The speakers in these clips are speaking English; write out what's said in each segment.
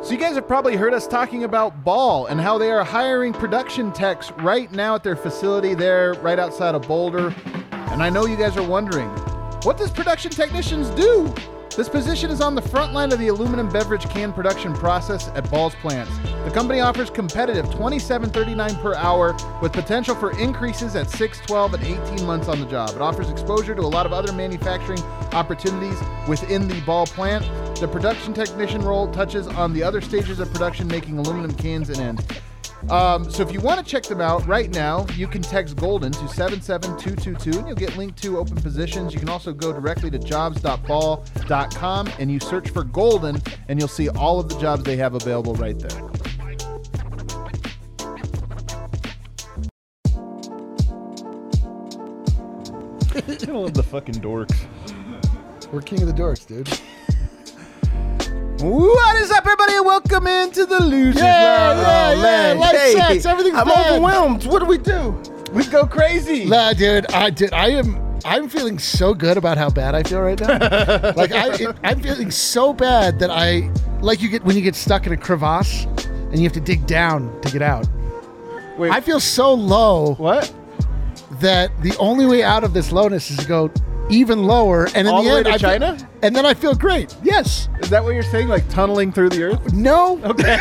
So, you guys have probably heard us talking about Ball and how they are hiring production techs right now at their facility there, right outside of Boulder. And I know you guys are wondering, what does production technicians do? This position is on the front line of the aluminum beverage can production process at Ball's plants. The company offers competitive $27.39 per hour with potential for increases at 6, 12, and 18 months on the job. It offers exposure to a lot of other manufacturing opportunities within the Ball plant. The production technician role touches on the other stages of production, making aluminum cans and ends. Um, so if you want to check them out right now, you can text Golden to 77222 and you'll get linked to open positions. You can also go directly to jobs.ball.com and you search for Golden and you'll see all of the jobs they have available right there. I love the fucking dorks. We're king of the dorks, dude. What is up, everybody? Welcome into the Losers Yeah, Lounge. yeah, Oh, yeah. Life sucks. Everything's I'm bad. overwhelmed. What do we do? We go crazy. Nah, dude. I did. I am. I'm feeling so good about how bad I feel right now. like I, I'm feeling so bad that I, like you get when you get stuck in a crevasse and you have to dig down to get out. Wait, I feel so low what? that the only way out of this lowness is to go even lower, and in All the the way end, to I feel- China? and then I feel great. Yes. Is that what you're saying? Like tunneling through the earth? No. Okay.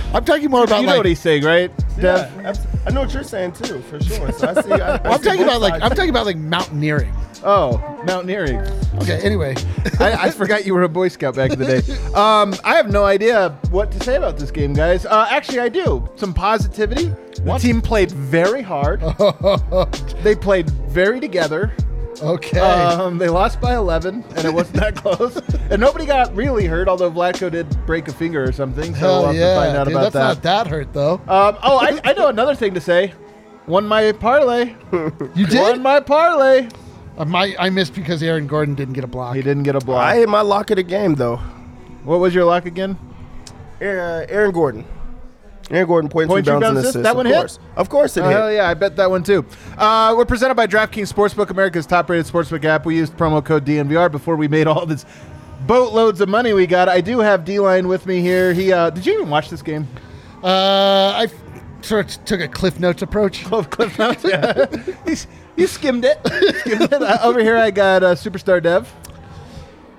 I'm talking more about you know like. what he's saying, right? Yeah, Dev? I know what you're saying too, for sure. So I see. I, I I'm see talking about like. I'm talking about like mountaineering. Oh, mountaineering. Okay. Anyway. I, I forgot you were a Boy Scout back in the day. Um, I have no idea what to say about this game, guys. Uh, actually, I do. Some positivity. The team played very hard. they played very together. Okay. Um, they lost by 11, and it wasn't that close. And nobody got really hurt, although Vlatko did break a finger or something. So we'll have yeah. to find out Dude, about that's that. not that hurt though. Um, oh, I, I know another thing to say. Won my parlay. You did? Won my parlay. Uh, my, I missed because Aaron Gordon didn't get a block. He didn't get a block. I hit my lock of the game though. what was your lock again? Aaron, Aaron Gordon. Aaron Gordon points, Points, rebounds, and rebounds, assists. assists. That one of hit? course. Of course it Oh, hit. hell yeah, I bet that one too. Uh, we're presented by DraftKings Sportsbook, America's top-rated sportsbook app. We used promo code DNVR before we made all this boatloads of money we got. I do have D-Line with me here. He, uh, did you even watch this game? Uh, I f- sort of took a Cliff Notes approach. Cliff, Cliff Notes, yeah. He's, you skimmed it. skimmed it. Uh, over here, I got uh, Superstar Dev.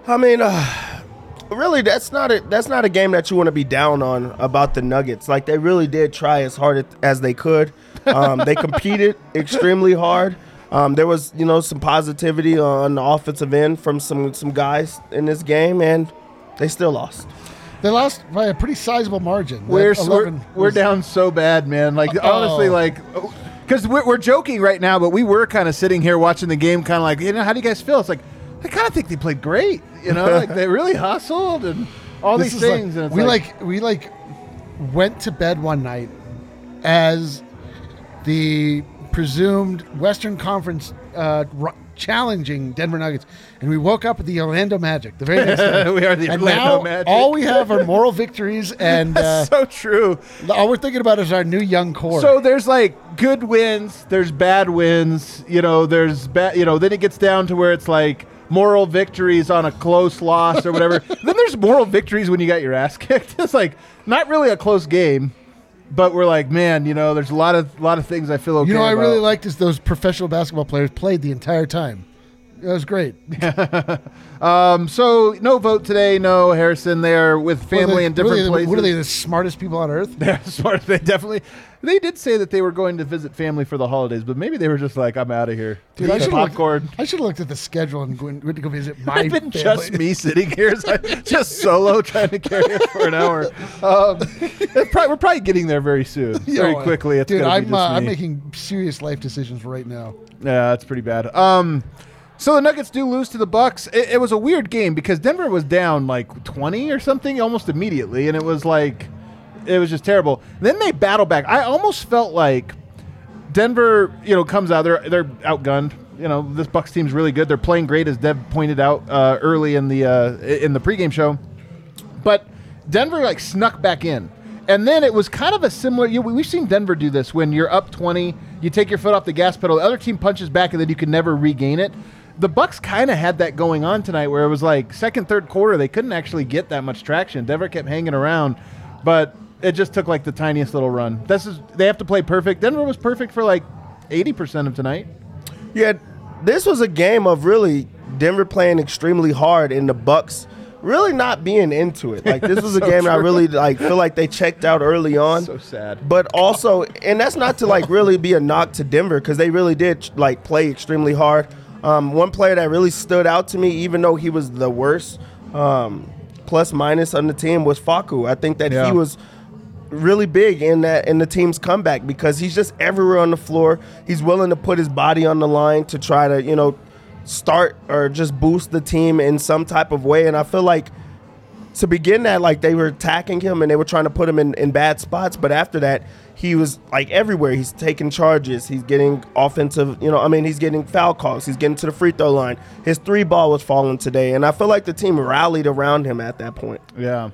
I mean, uh, really, that's not a that's not a game that you want to be down on about the Nuggets. Like they really did try as hard as they could. Um, they competed extremely hard. Um, there was, you know, some positivity on the offensive end from some some guys in this game, and they still lost. They lost by a pretty sizable margin. We're, we're, 11 we're down so bad, man. Like, honestly, Oh. like, because we're, we're joking right now, but we were kind of sitting here watching the game, kind of like, you know, how do you guys feel? It's like, I kind of think they played great. You know, like they really hustled and all This these things. Like, and we like, we like went to bed one night as the presumed Western Conference uh, r- challenging Denver Nuggets, and we woke up at the Orlando Magic the very next day. We are the and Orlando now Magic. all we have are moral victories, and uh, so true. all we're thinking about is our new young core. So there's like good wins, there's bad wins. You know, there's bad. You know, then it gets down to where it's like moral victories on a close loss or whatever. then there's moral victories when you got your ass kicked. It's like not really a close game, but we're like, man, you know, there's a lot of lot of things I feel okay. You know, what I really liked is those professional basketball players played the entire time. It was great. Um, so no vote today. No Harrison. They're with family are they- in different are they, places. What are they, the smartest people on earth? They're smart. They definitely. They did say that they were going to visit family for the holidays, but maybe they were just like, "I'm out of here." Dude, I should popcorn. I should have looked at the schedule and went, went to go visit my I've been family. just me sitting here, so just solo trying to carry it for an hour. Um, probably, we're probably getting there very soon, very Yo, quickly. It's dude, I'm uh, I'm making serious life decisions right now. Yeah, that's pretty bad. Um, so the Nuggets do lose to the Bucks. It, it was a weird game because Denver was down like 20 or something almost immediately, and it was like it was just terrible. Then they battle back. I almost felt like Denver, you know, comes out. They're they're outgunned. You know, this Bucks team's really good. They're playing great, as Dev pointed out uh, early in the uh, in the pregame show. But Denver like snuck back in. And then it was kind of a similar. You know, we've seen Denver do this when you're up 20, you take your foot off the gas pedal, the other team punches back, and then you can never regain it. The Bucks kind of had that going on tonight, where it was like second, third quarter, they couldn't actually get that much traction. Denver kept hanging around, but it just took like the tiniest little run. This is they have to play perfect. Denver was perfect for like 80% of tonight. Yeah, this was a game of really Denver playing extremely hard and the Bucks really not being into it. Like this was a So game I really like feel like they checked out early on. So sad. But also, and that's not to like really be a knock to Denver because they really did like play extremely hard. Um, one player that really stood out to me, even though he was the worst um, plus minus on the team, was Facu. I think that Yeah. he was really big in that in the team's comeback because he's just everywhere on the floor. He's willing to put his body on the line to try to you know start or just boost the team in some type of way. And I feel like to begin that, like they were attacking him and they were trying to put him in, in bad spots. But after that, he was like everywhere. He's taking charges. He's getting offensive, you know, I mean, he's getting foul calls. He's getting to the free throw line. His three ball was falling today. And I feel like the team rallied around him at that point. Yeah.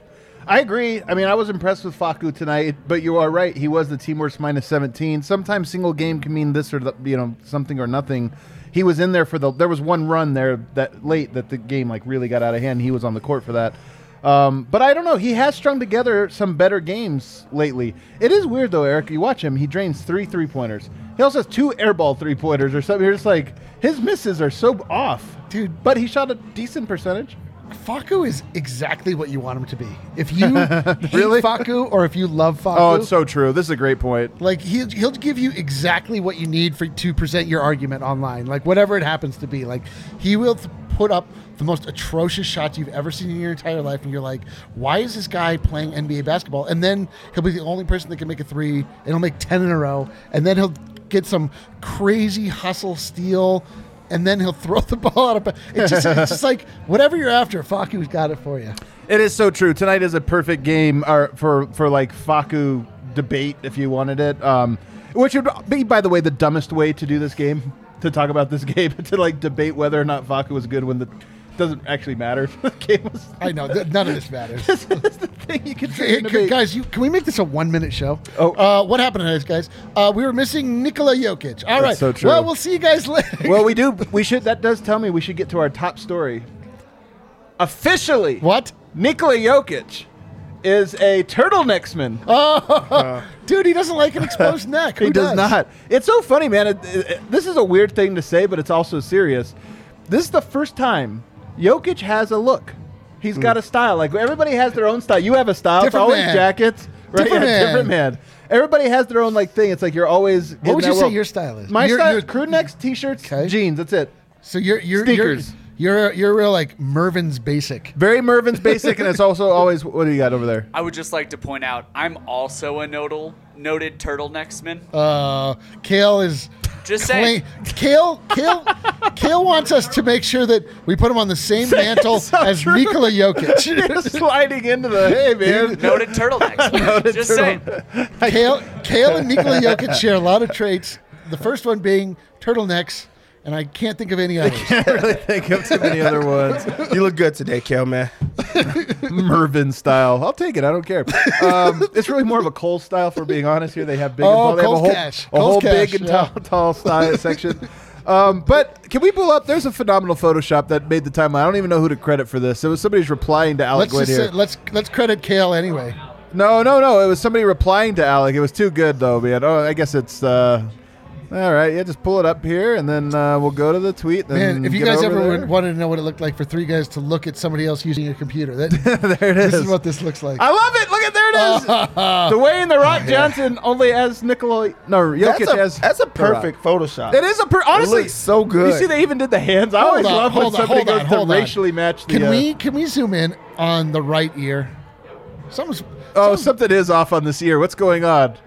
I agree. I mean, I was impressed with Facu tonight, but you are right. He was the team worst minus 17. Sometimes single game can mean this or the, you know something or nothing. He was in there for the. There was one run there that late that the game like really got out of hand. He was on the court for that. Um, but I don't know. He has strung together some better games lately. It is weird though, Eric. You watch him. He drains three three pointers. He also has two airball three pointers or something. You're just like his misses are so off, Dude. But he shot a decent percentage. Facu is exactly what you want him to be. If you Really? Facu or if you love Facu, Oh, it's so true. This is a great point. like he'll he'll give you exactly what you need for to present your argument online, like whatever it happens to be. Like he will th- put up the most atrocious shots you've ever seen in your entire life, and you're like, why is this guy playing NBA basketball? And then he'll be the only person that can make a three, and he'll make ten in a row, and then he'll get some crazy hustle steal. And then he'll throw the ball out of. It's just, it's just like whatever you're after. Facu's got it for you. It is so true. Tonight is a perfect game or for for like Facu debate if you wanted it. Um, which would be, by the way, the dumbest way to do this game to talk about this game to like debate whether or not Facu was good when the doesn't actually matter. the game was I know th- none of this matters. this is the thing you can say. Hey, in gu- debate. guys, you, can we make this a one-minute show? Oh. uh, what happened tonight, guys? Uh, we were missing Nikola Jokic. All right, so true. Well, we'll see you guys later. well, we do. We should. That does tell me we should get to our top story. Officially, what? Nikola Jokic is a turtlenexman. Oh, dude, he doesn't like an exposed neck. Who he does, not. It's so funny, man. It- it- this is a weird thing to say, but it's also serious. This is the first time Jokic has a look. He's got hmm. a style. Like everybody has their own style. You have a style. it's Different always man. jackets. Right? Different Yeah, man. different man. Everybody has their own like thing. It's like you're always. in What would that you say world. your style is? My You're- style: you're- crew necks, t-shirts, Okay. jeans. That's it. So you're you're Sneakers. You're you're, you're real like Mervyn's basic. Very Mervyn's basic, and it's also always. What do you got over there? I would just like to point out I'm also a nodal, noted turtlenexman. Uh, Kale is. Just cla- saying. Kale, Kale, Kale wants us to make sure that we put him on the same mantle so as true. Nikola Jokic. You're sliding into the hey man. Noted turtlenexman. Noted just turtle- saying. Kale, Kale and Nikola Jokic share a lot of traits. The first one being turtlenecks, and I can't think of any others. I can't really think of too many other ones. You look good today, Kel, man. Mervyn's style. I'll take it. I don't care. Um, it's really more of a Cole style, for being honest. Here they have big. Oh, and tall. They have a whole, cash. a whole cash, big and yeah. tall, tall style section. Um, but can we pull up? There's a phenomenal Photoshop that made the timeline. I don't even know who to credit for this. It was somebody's replying to Alec Let's just Whittier. say, let's let's credit Kale anyway. No, no, no. It was somebody replying to Alec. It was too good though, man. Oh, I guess it's. Uh, All right, yeah, just pull it up here, and then uh, we'll go to the tweet. Then Man, if you guys ever there. wanted to know what it looked like for three guys to look at somebody else using a computer, that there it is. this is what this looks like. I love it. Look at there it is. The way Dwayne the Rock Johnson only as Nikolai. No, Jokic That's a, as that's a perfect Photoshop. It is a per- honestly looks so good. You see, they even did the hands. I Hold always on, love when hold on, somebody hold on, goes to on. racially match the. Can uh, we can we zoom in on the right ear? Something's. Oh, some- something is off on this ear. What's going on?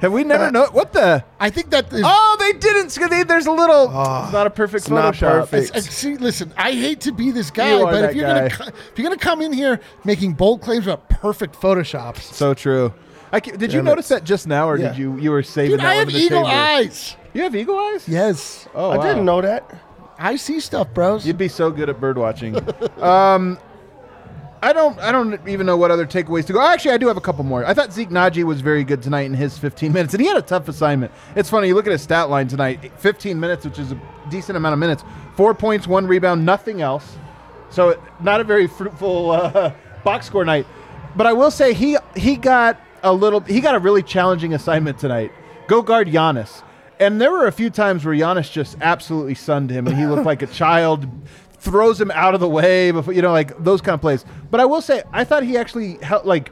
Have we never Uh, know what the? I think that is. Oh, they didn't. they- There's a little. it's not a perfect it's not Photoshop. perfect. I- see, listen, I hate to be this guy, You but if you're guy. gonna if you're gonna come in here making bold claims about perfect photoshops, So true. I ca- did you notice it. that just now, or Yeah. did you you were saving dude, that I have the eagle chamber? eyes. You have eagle eyes? Yes, Oh, I wow. didn't know that. I see stuff, bros. You'd be so good at bird watching. um, I don't. I don't even know what other takeaways to go. Actually, I do have a couple more. I thought Zeke Nnaji was very good tonight in his 15 minutes, and he had a tough assignment. It's funny. You look at his stat line tonight: 15 minutes, which is a decent amount of minutes. Four points, one rebound, nothing else. So not a very fruitful uh, box score night. But I will say he he got a little. He got a really challenging assignment tonight. Go guard Giannis. And there were a few times where Giannis just absolutely sunned him, and he looked like a child. Throws him out of the way before you know, like those kind of plays. But I will say, I thought he actually like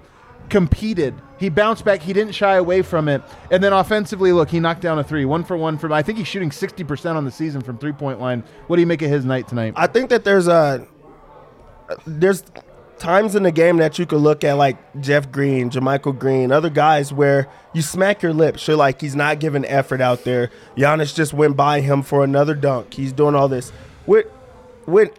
competed. He bounced back. He didn't shy away from it. And then offensively, look, he knocked down a three, one for one from. I think he's shooting sixty percent on the season from three point line. What do you make of his night tonight? I think that there's a uh, there's times in the game that you could look at like Jeff Green, JaMychal Green, other guys where you smack your lips. You're like, he's not giving effort out there. Giannis just went by him for another dunk. He's doing all this. With with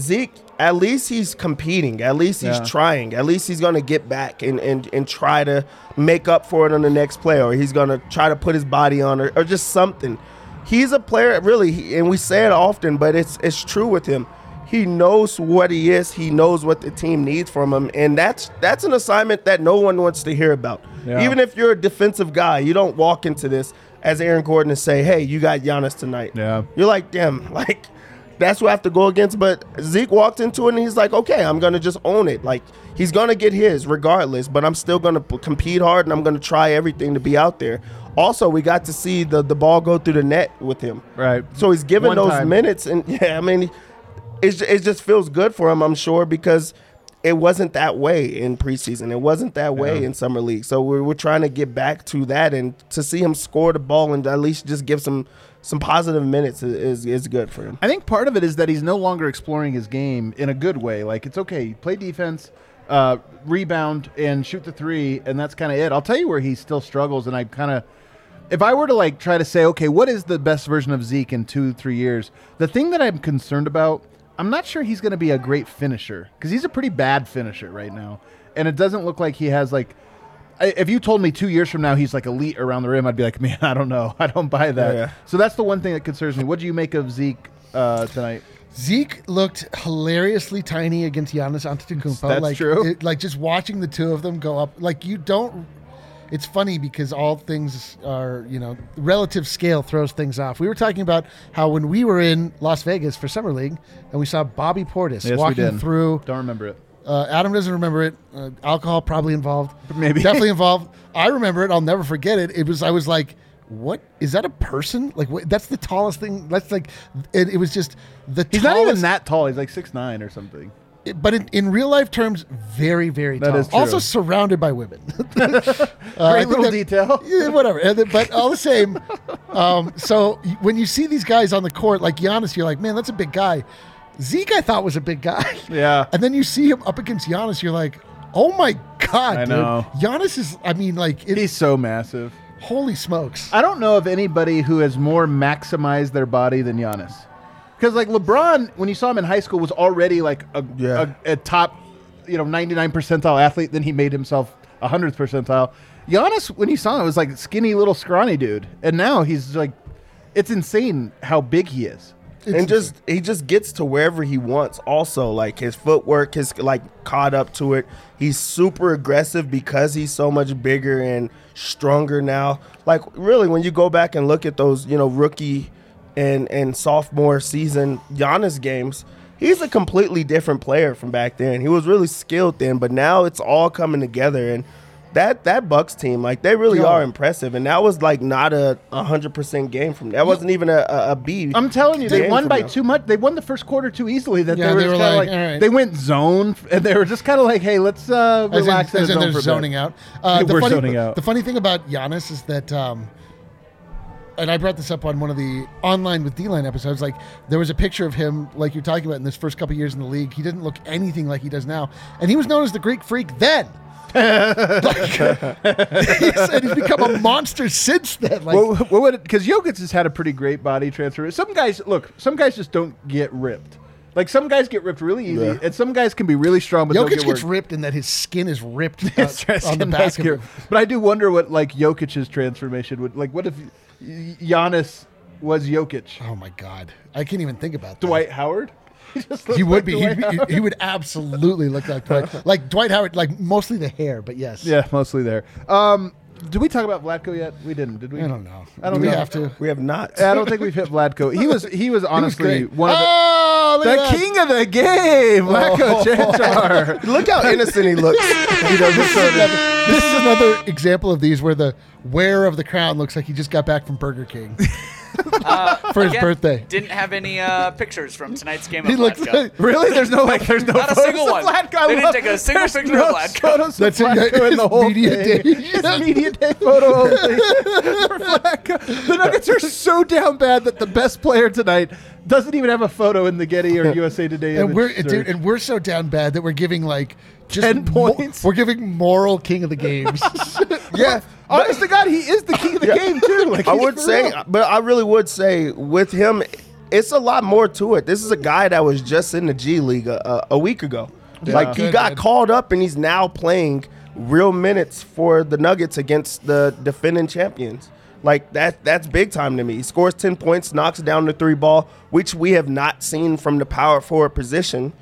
Zeke, at least he's competing. At least he's Yeah. trying. At least he's gonna get back and, and, and try to make up for it on the next play, or he's gonna try to put his body on or, or just something. He's a player, really, and we say it often, but it's it's true with him. He knows what he is. He knows what the team needs from him, and that's that's an assignment that no one wants to hear about. Yeah. Even if you're a defensive guy, you don't walk into this as Aaron Gordon and say, "Hey, you got Giannis tonight." Yeah. You're like, damn, like that's what I have to go against. But Zeke walked into it and he's like, okay, I'm gonna just own it. Like he's gonna get his regardless, but I'm still gonna p- compete hard and I'm gonna try everything to be out there. Also, we got to see the the ball go through the net with him. Right. So he's given One those time. minutes, and yeah, I mean, it it just feels good for him. I'm sure because. It wasn't that way in preseason. It wasn't that way in summer league. So we're, we're trying to get back to that, and to see him score the ball and at least just give some some positive minutes is, is, is good for him. I think part of it is that he's no longer exploring his game in a good way. Like it's okay, play defense, uh, rebound, and shoot the three, and that's kind of it. I'll tell you where he still struggles, and I kind of, if I were to like try to say, okay, what is the best version of Zeke in two, three years? The thing that I'm concerned about, I'm not sure he's going to be a great finisher because he's a pretty bad finisher right now, and it doesn't look like he has like. If you told me two years from now he's like elite around the rim, I'd be like, man, I don't know, I don't buy that. Yeah. So that's the one thing that concerns me. What do you make of Zeke uh, tonight? Zeke looked hilariously tiny against Giannis Antetokounmpo. That's like, true. it- like just watching the two of them go up. Like you don't. It's funny because all things are, you know, relative scale throws things off. We were talking about how when we were in Las Vegas for Summer League and we saw Bobby Portis Yes, walking through Don't remember it. Uh, Adam doesn't remember it. Uh, alcohol probably involved. Maybe. definitely involved. I remember it. I'll never forget it. It was. I was like, "What is that? A person? Like what, that's the tallest thing. That's like." It, it was just the. He's tallest, not even that tall. He's like six nine or something. But in, in real life terms, very very That tall. is true. Also surrounded by women. Uh, Great little that- detail. yeah, whatever. But all the same, um, so when you see these guys on the court, like Giannis, you're like, man, that's a big guy. Zeke, I thought was a big guy. Yeah. And then you see him up against Giannis, you're like, oh my god, I dude. know. Giannis is. I mean, like, it, He's so massive. holy smokes. I don't know of anybody who has more maximized their body than Giannis. Because like LeBron, when you saw him in high school, was already like a, Yeah. a, a top, you know, 99 percentile athlete. Then he made himself a hundredth percentile. Giannis, when you saw him, was like skinny little scrawny dude, and now he's like, it's insane how big he is. And just he just gets to wherever he wants also like his footwork is like caught up to it. He's super aggressive because he's so much bigger and stronger now. Like really when you go back and look at those you know rookie and and sophomore season Giannis games he's a completely different player from back then. He was really skilled then but now it's all coming together. And that that Bucks team, like they really Yo. are impressive, and that was like not a hundred percent game from that wasn't even a, a, a B. I'm telling you, they won by them. too much. They won the first quarter too easily. That Yeah, they were, they were like, like, all right. they went zone, and they were just kind of like, "Hey, let's uh, As in, relax in, as in zone they're for zoning out. Uh, They the were funny, zoning out. The funny thing about Giannis is that, um, and I brought this up on one of the online with D-line episodes. Like there was a picture of him, like you're talking about, in his first couple years in the league. He didn't look anything like he does now, and he was known as the Greek Freak then. Like, he said he's become a monster since then. Like, What, what would because Jokic has had a pretty great body transfer. Some guys look, some guys just don't get ripped. Like some guys get ripped really easy, Yeah. and some guys can be really strong, but don't Jokic get gets worked. ripped in that his skin is ripped uh, on the skin back of him. But I do wonder what like Jokic's transformation would like. What if Y- Giannis was Jokic? Oh my god, I can't even think about that. Dwight Howard? He, just looks He like would be. Dwight He'd he would absolutely look like Dwight. Like Dwight Howard. Like mostly the hair, but yes. Yeah, mostly there. Um, did we talk about Vlatko yet? We didn't, did we? I don't know. I don't Do we know. have to. we have not. I don't think we've hit Vlatko. He was he was honestly great. one of the, oh, the that. king of the game, Vlatko Cancar. Look how innocent he looks. You know, just sort of- This is another example of these where the wearer of the crown looks like he just got back from Burger King for his Again, birthday. Didn't have any uh, pictures from tonight's game of He looks Vlatko. like Really? There's no like. There's no Not a single one. Vlatko. They didn't take a single there's picture no of Vlatko. Photos of That's it, Vlatko in the whole media thing. day. His media day photo only for Vlatko. The Nuggets are so down bad that the best player tonight doesn't even have a photo in the Getty or USA Today. and we're search. dude, and we're so down bad that we're giving like just 10 mo- points? we're giving moral king of the games. yeah, honest to God, he is the key of the Yeah. game too. Like I would say, real. but I really would say with him, it's a lot more to it. This is a guy that was just in the G League a, a, a week ago. Like he got called up and he's now playing real minutes for the Nuggets against the defending champions. Like that that's big time to me. He scores 10 points, knocks down the three ball, which we have not seen from the power forward position.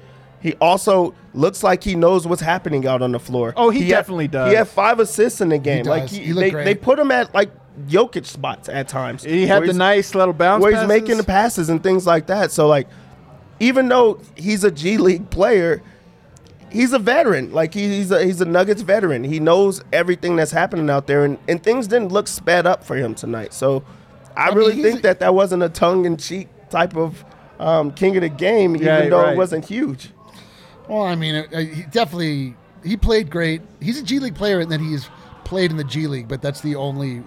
He also looks like he knows what's happening out on the floor. Oh, he had- definitely does. He had five assists in the game. like does. he, He they, great. they put him at like Jokic spots at times. He had the nice little bounce. where he's passes. making the passes and things like that. So like, even though he's a G League player, he's a veteran. Like he, he's a he's a Nuggets veteran. He knows everything that's happening out there, and, and things didn't look sped up for him tonight. So I, mean, really he's think that that wasn't a tongue in cheek type of um, king of the game, Yeah, even though right. it wasn't huge. Well, I mean, uh, he definitely he played great. He's a G League player, and then he's played in the G League, but that's the only.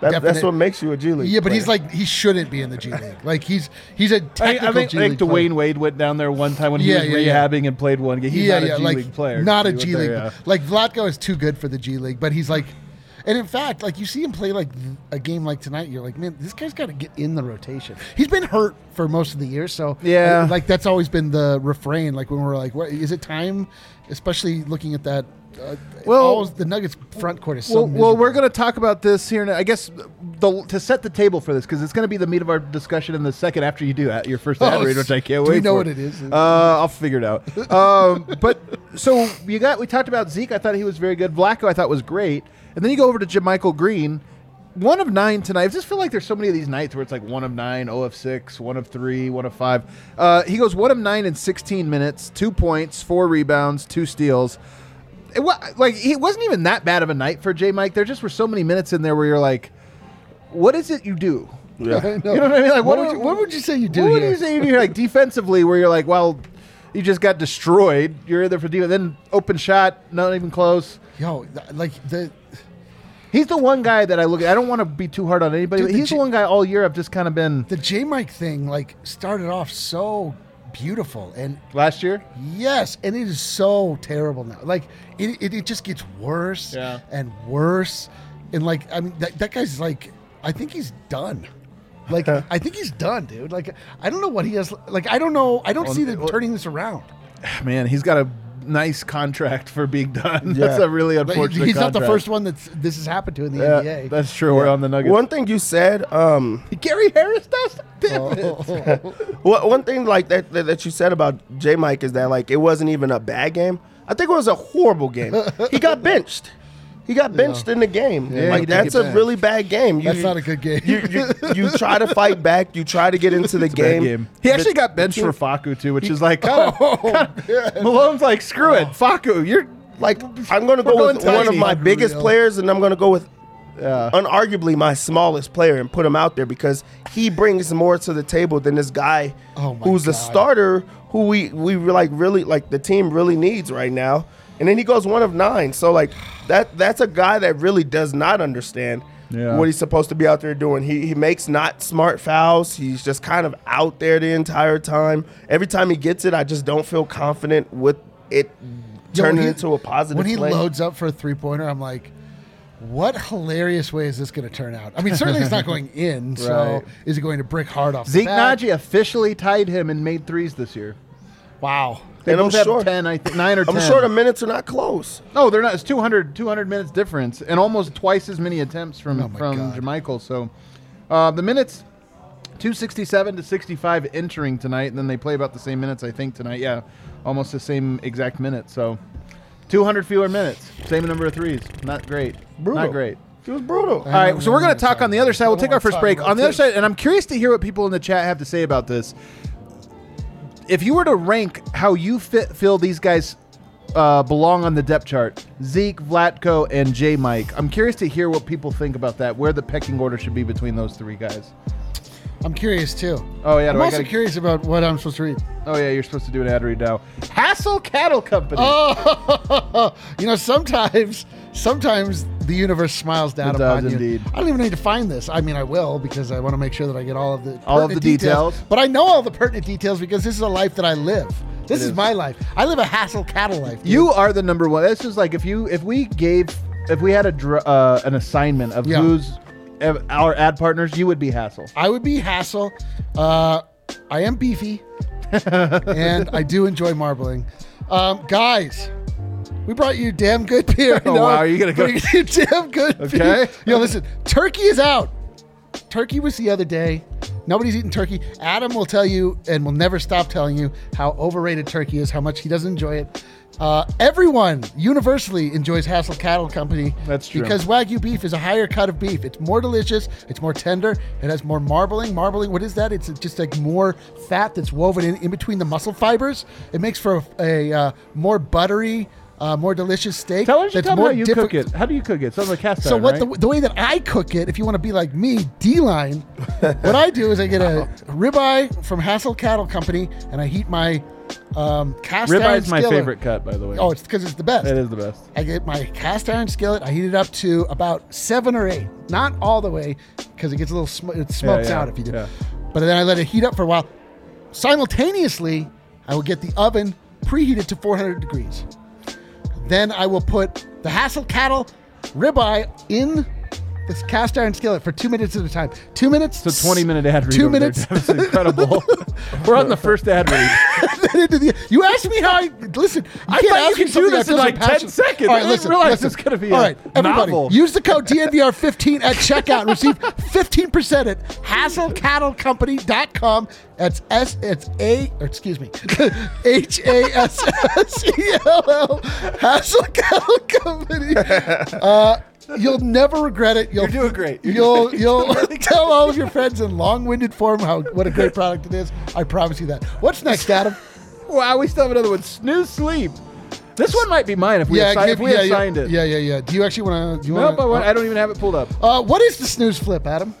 That, that's what makes you a G League. Yeah, but he's like he shouldn't be in the G League. Like he's he's a I, technical I think, G I League think Dwayne player. Wade went down there one time when he Yeah, was yeah, yeah. rehabbing and played one game. He's yeah, not yeah, a G like League player. not a G He went G there, League. yeah. Like Vlatko is too good for the G League, but he's like, and in fact, like you see him play like a game like tonight, you're like, man, this guy's got to get in the rotation. He's been hurt for most of the year, so Yeah. I- like that's always been the refrain. Like when we're like, what is it time? Especially looking at that. Uh, Well- the Nuggets front court is so. Well, well, we're going to talk about this here. Now. I guess the, to set the table for this because it's going to be the meat of our discussion in the second after you do at your first ad Oh, read, which I can't do wait. we know for. what it is? Uh, I'll figure it out. um, but so you got we talked about Zeke. I thought he was very good. Vlatko I thought was great, and then you go over to JaMychal Green. One of nine tonight. I just feel like there's so many of these nights where it's like one of nine, oh of six, one of three, one of five. Uh, he goes one of nine in 16 minutes, two points, four rebounds, two steals. It was, like he wasn't even that bad of a night for J Mike. There just were so many minutes in there where you're like, what is it you do? I know. You know what I mean? Like, what, what, would you, what would you say you do what would you say you do like defensively where you're like, well, you just got destroyed. You're either for defense, then open shot, not even close. Yo, like the He's the one guy that I look at. I don't want to be too hard on anybody, Dude, but the he's J- the one guy all year I've just kind of been the J Mike thing like started off so beautiful and last year. Yes, and it is so terrible now. Like it, it, it just gets worse Yeah. and worse. And like I mean that, that guy's like I think he's done. Like I think he's done, dude. Like I don't know what he has like I don't know I don't see them well- turning this around. Man, he's got a nice contract for being done. That's a really But he- unfortunate. he's not the first one that's this has happened to in the Yeah, NBA. that's true. We're on the Nuggets. one thing you said. Um, Gary Harris does. Damn Oh. it. Well, one thing like that, that that you said about J Mike is that like it wasn't even a bad game. I think it was a horrible game. he got benched. He got benched in the game. Yeah, like that's a benched. really bad game. You, That's not a good game. You, you you try to fight back. You try to get into the game. game. He actually got benched for Facu too, which is like kind of, oh, Malone's like, screw it, oh. Facu, you're like I'm going to go with one of my biggest Unreal. players, and I'm going to go with Yeah. unarguably my smallest player and put him out there because he brings more to the table than this guy Oh who's God. starter who we we like really like the team really needs right now. And then he goes one of nine. So like that that's a guy that really does not understand Yeah. what he's supposed to be out there doing. He he makes not smart fouls. He's just kind of out there the entire time. Every time he gets it, I just don't feel confident with it Yo, when turning he- into a positive When he play. loads up for a three pointer, I'm like, what hilarious way is this going to turn out? I mean, certainly it's not going in. So Right. is it going to brick hard off? Zeke the bat? Nnaji officially tied him and made threes this year. Wow. They And I'm have sure- 10, I think, 9 or 10. I'm sure the minutes are not close. No, they're not. It's 200, 200 minutes difference and almost twice as many attempts from Oh from God. JaMychal. So uh, the minutes, 267 to 65 entering tonight, and then they play about the same minutes, I think, tonight. Yeah, almost the same exact minutes. So 200 fewer minutes, same number of threes. Not great. Brutal. Not great. It was brutal. All right, so we're going to talk on the other side. We'll take our first break. On the other side, and I'm curious to hear what people in the chat have to say about this. If you were to rank how you fit, feel these guys uh, belong on the depth chart, Zeke, Vlatko, and J. Mike, I'm curious to hear what people think about that, where the pecking order should be between those three guys. I'm curious too. Oh, yeah, I'm I also gotta- curious about what I'm supposed to read. Oh, yeah, you're supposed to do an ad read now. Hassell Cattle Company. Oh, you know, sometimes, sometimes the universe smiles down It upon does you. indeed. I don't even need to find this. I mean, I will because I want to make sure that I get all of the All of the details. But I know all the pertinent details because this is a life that I live. This is, is. my life. I live a hassle cattle life. dude. You are the number one. This is like if you if we gave if we had a dr- uh, an assignment of Yeah. who's our ad partners, you would be hassle. I would be hassle. Uh, I am beefy, and I do enjoy marbling. Um, guys, we brought you damn good beer. Oh, No, wow, are you gonna go- bringing you damn good Okay. beer. Yo, listen, turkey is out. Turkey was the other day. Nobody's eating turkey. Adam will tell you and will never stop telling you how overrated turkey is, how much he doesn't enjoy it. Uh, everyone universally enjoys Hassell Cattle Company. That's true. Because Wagyu beef is a higher cut of beef. It's more delicious. It's more tender. It has more marbling. Marbling, what is that? It's just like more fat that's woven in, in between the muscle fibers. It makes for a, a uh, more buttery, uh, more delicious steak. Tell us that's tell me more how you diffi- cook it. How do you cook it? It's on the cast so iron, what right? the, the way that I cook it, if you want to be like me, D-line, what I do is I get a ribeye from Hassell Cattle Company and I heat my um, cast Ribeye iron is my skillet. favorite cut, by the way. Oh, it's because it's the best. it is the best. I get my cast iron skillet. I heat it up to about seven or eight, not all the way, because it gets a little sm- it smokes yeah, out if you do. yeah. But then I let it heat up for a while. Simultaneously, I will get the oven preheated to 400 degrees. Then I will put the Hassell cattle ribeye in this cast iron skillet for two minutes at a time. Two minutes. It's a 20 minute ad read. Two minutes. That's incredible. We're on the first ad read. you asked me how I listen. I can't thought you could do this in like 10 seconds. All I right, didn't listen, realize listen. this was gonna be All right, a everybody, novel. use the code DNVR15 at checkout. Receive 15% at HassellCattleCompany.com. That's S. It's A. Or excuse me, H A S S E L L. Hassell Cattle Company. Uh, You'll never regret it. You'll, You're doing great. You're you'll doing- you'll tell all of your friends in long-winded form how what a great product it is. I promise you that. What's next, Adam? Wow, we still have another one. Snooze sleep. This one might be mine if we, assi- give- if we yeah, assigned yeah, it. Yeah, yeah, yeah. Do you actually want to? Do you Nope, want I, I don't even have it pulled up. Uh, what is the snooze flip, Adam?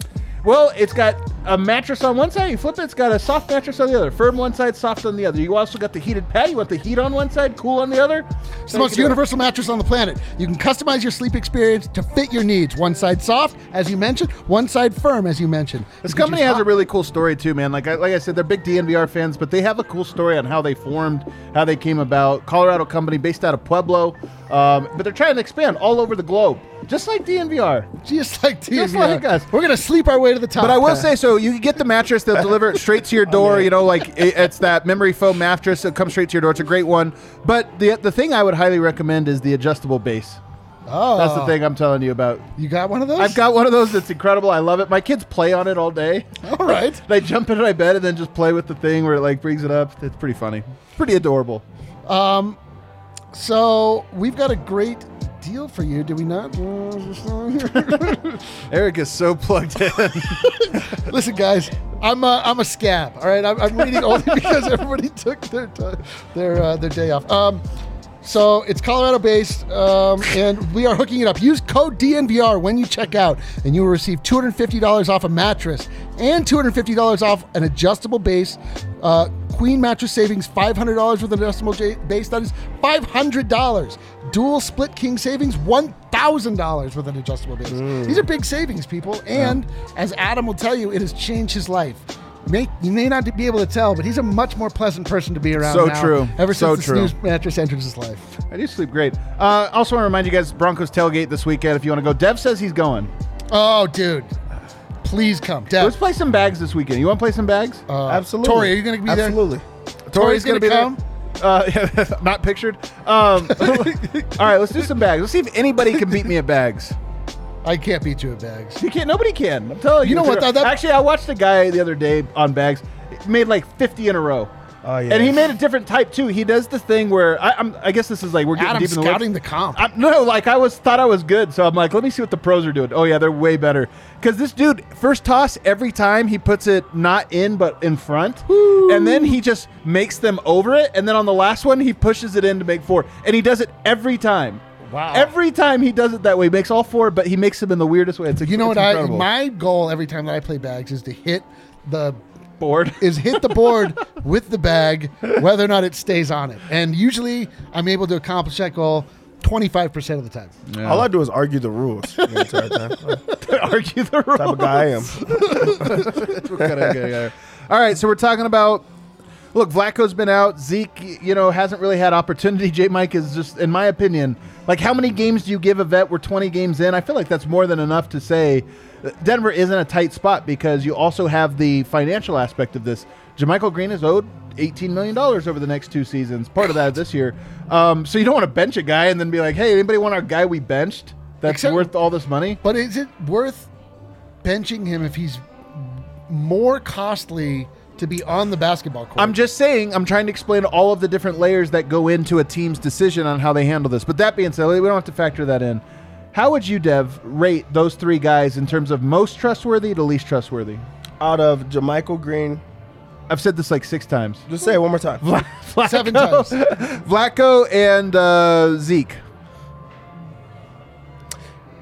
Well, it's got a mattress on one side. You flip it, it's got a soft mattress on the other. Firm one side, soft on the other. You also got the heated pad. You want the heat on one side, cool on the other. It's the most universal mattress on the planet. You can customize your sleep experience to fit your needs. One side soft, as you mentioned. One side firm, as you mentioned. This You company choose has a really cool story too, man. Like I, like I said, they're big DNVR fans, but they have a cool story on how they formed, how they came about. Colorado company based out of Pueblo, um, but they're trying to expand all over the globe, just like DNVR. just like DNVR. Just like us. We're gonna sleep our way to the top. But I will say, so you can get the mattress; they'll deliver it straight to your oh, door. You know, like it, it's that memory foam mattress that comes straight to your door. It's a great one. But the the thing I would highly recommend is the adjustable base. oh, That's the thing I'm telling you about. You got one of those? I've got one of those that's incredible. I love it. My kids play on it all day. All right. They jump into my bed and then just play with the thing where it like brings it up. It's pretty funny. Pretty adorable. Um, So we've got a great deal for you. Do we not? Eric is so plugged in. Listen, guys, I'm a, I'm a scab. All right, I'm, I'm reading only because everybody took their their uh, their day off. Um, So it's Colorado based, um, and we are hooking it up. Use code DNVR when you check out, and you will receive $250 off a mattress and $250 off an adjustable base. Uh, Queen mattress savings $500 with an adjustable j- base. That is $500. Dual split king savings $1,000 with an adjustable base. These are big savings, people. And as Adam will tell you, it has changed his life. May, you may not be able to tell, but he's a much more pleasant person to be around. So now, true. Ever So since the true. snooze mattress entered his life. I do sleep great. Uh, also, want to remind you guys Broncos tailgate this weekend if you want to go. Dev says he's going. Oh, dude. Please come. Dad, Let's play some bags this weekend. You want to play some bags? uh, Absolutely. Tori, are you going to be there? Absolutely. Tori's gonna be there. Uh, yeah, not pictured. Um, all right, let's do some bags. Let's see if anybody can beat me at bags. I can't beat you at bags. You can't. Nobody can. I'm telling you. You know what, though, that- Actually, I watched a guy the other day on bags. Made like 50 in a row. Oh, yeah. And he made a different type too. He does the thing where I, I'm. I guess this is like we're getting Adam deep in the scouting woods. the comp. I, no, like I was thought I was good, so I'm like, let me see what the pros are doing. Oh yeah, they're way better. Because this dude, first toss every time he puts it not in but in front, and then he just makes them over it, and then on the last one he pushes it in to make four, and he does it every time. Wow. Every time he does it that way, he makes all four, but he makes them in the weirdest way. It's you know it's what? I incredible. my goal every time that I play bags is to hit the board. is hit the board with the bag, whether or not it stays on it. And usually, I'm able to accomplish that goal 25% of the time. All I do is argue the rules the entire time. argue the rules. type of guy I am. What kind of guy. All right, so we're talking about. Look, Vlatko's been out. Zeke, you know, hasn't really had opportunity. J. Mike is just, in my opinion, like how many games do you give a vet? We're 20 games in. I feel like that's more than enough to say Denver isn't a tight spot because you also have the financial aspect of this. JaMychal Green is owed $18 million over the next two seasons. Part of that this year. Um, so you don't want to bench a guy and then be like, hey, anybody want our guy we benched that's Except- worth all this money? But is it worth benching him if he's more costly to be on the basketball court? I'm just saying, I'm trying to explain all of the different layers that go into a team's decision on how they handle this. But that being said, we don't have to factor that in. How would you, Dev, rate those three guys in terms of most trustworthy to least trustworthy? Out of JaMychal Green, I've said this like six times. just say it one more time. Flacco, Seven times. Flacco and uh, Zeke.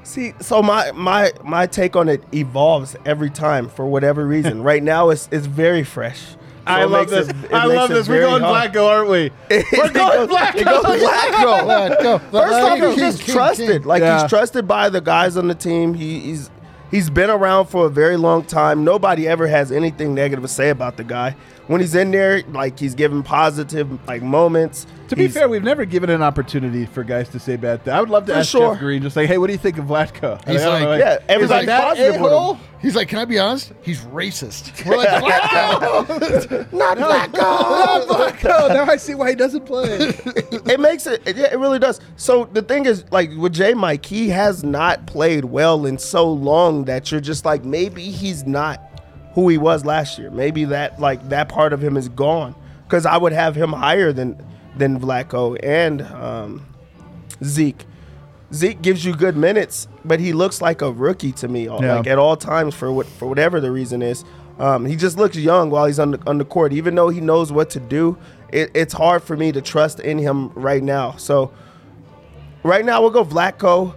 See, so my my my take on it evolves every time for whatever reason. right now, it's it's very fresh. So I love this. it- it I love this. We're going hard. Flacco, aren't we? We're going goes- Flacco. It goes Flacco. Let go. First Let off, he's just King, king, trusted. king. Like Yeah. he's trusted by the guys on the team. He, he's he's been around for a very long time. Nobody ever has anything negative to say about the guy. When he's in there, like he's giving positive like moments. To be He's- fair, we've never given an opportunity for guys to say bad things. I would love to ask sure. Jeff Green, just like, hey, what do you think of Vlatko? He's I don't like, yeah, everybody's that positive with him. He's like, can I be honest? He's racist. We're like, Flacco. not Flacco. Flacco. Now I see why he doesn't play. it makes it yeah, it really does so the thing is like with j mike he has not played well in so long that you're just like maybe he's not who he was last year. Maybe that like that part of him is gone. Because i would have him higher than than Vlatko and um, zeke. Zeke gives you good minutes but he looks like a rookie to me Yeah. like at all times for what for whatever the reason is. Um, he just looks young while he's on the, on the court. Even though he knows what to do it, it's hard for me to trust in him right now. So right now we'll go Vlatko.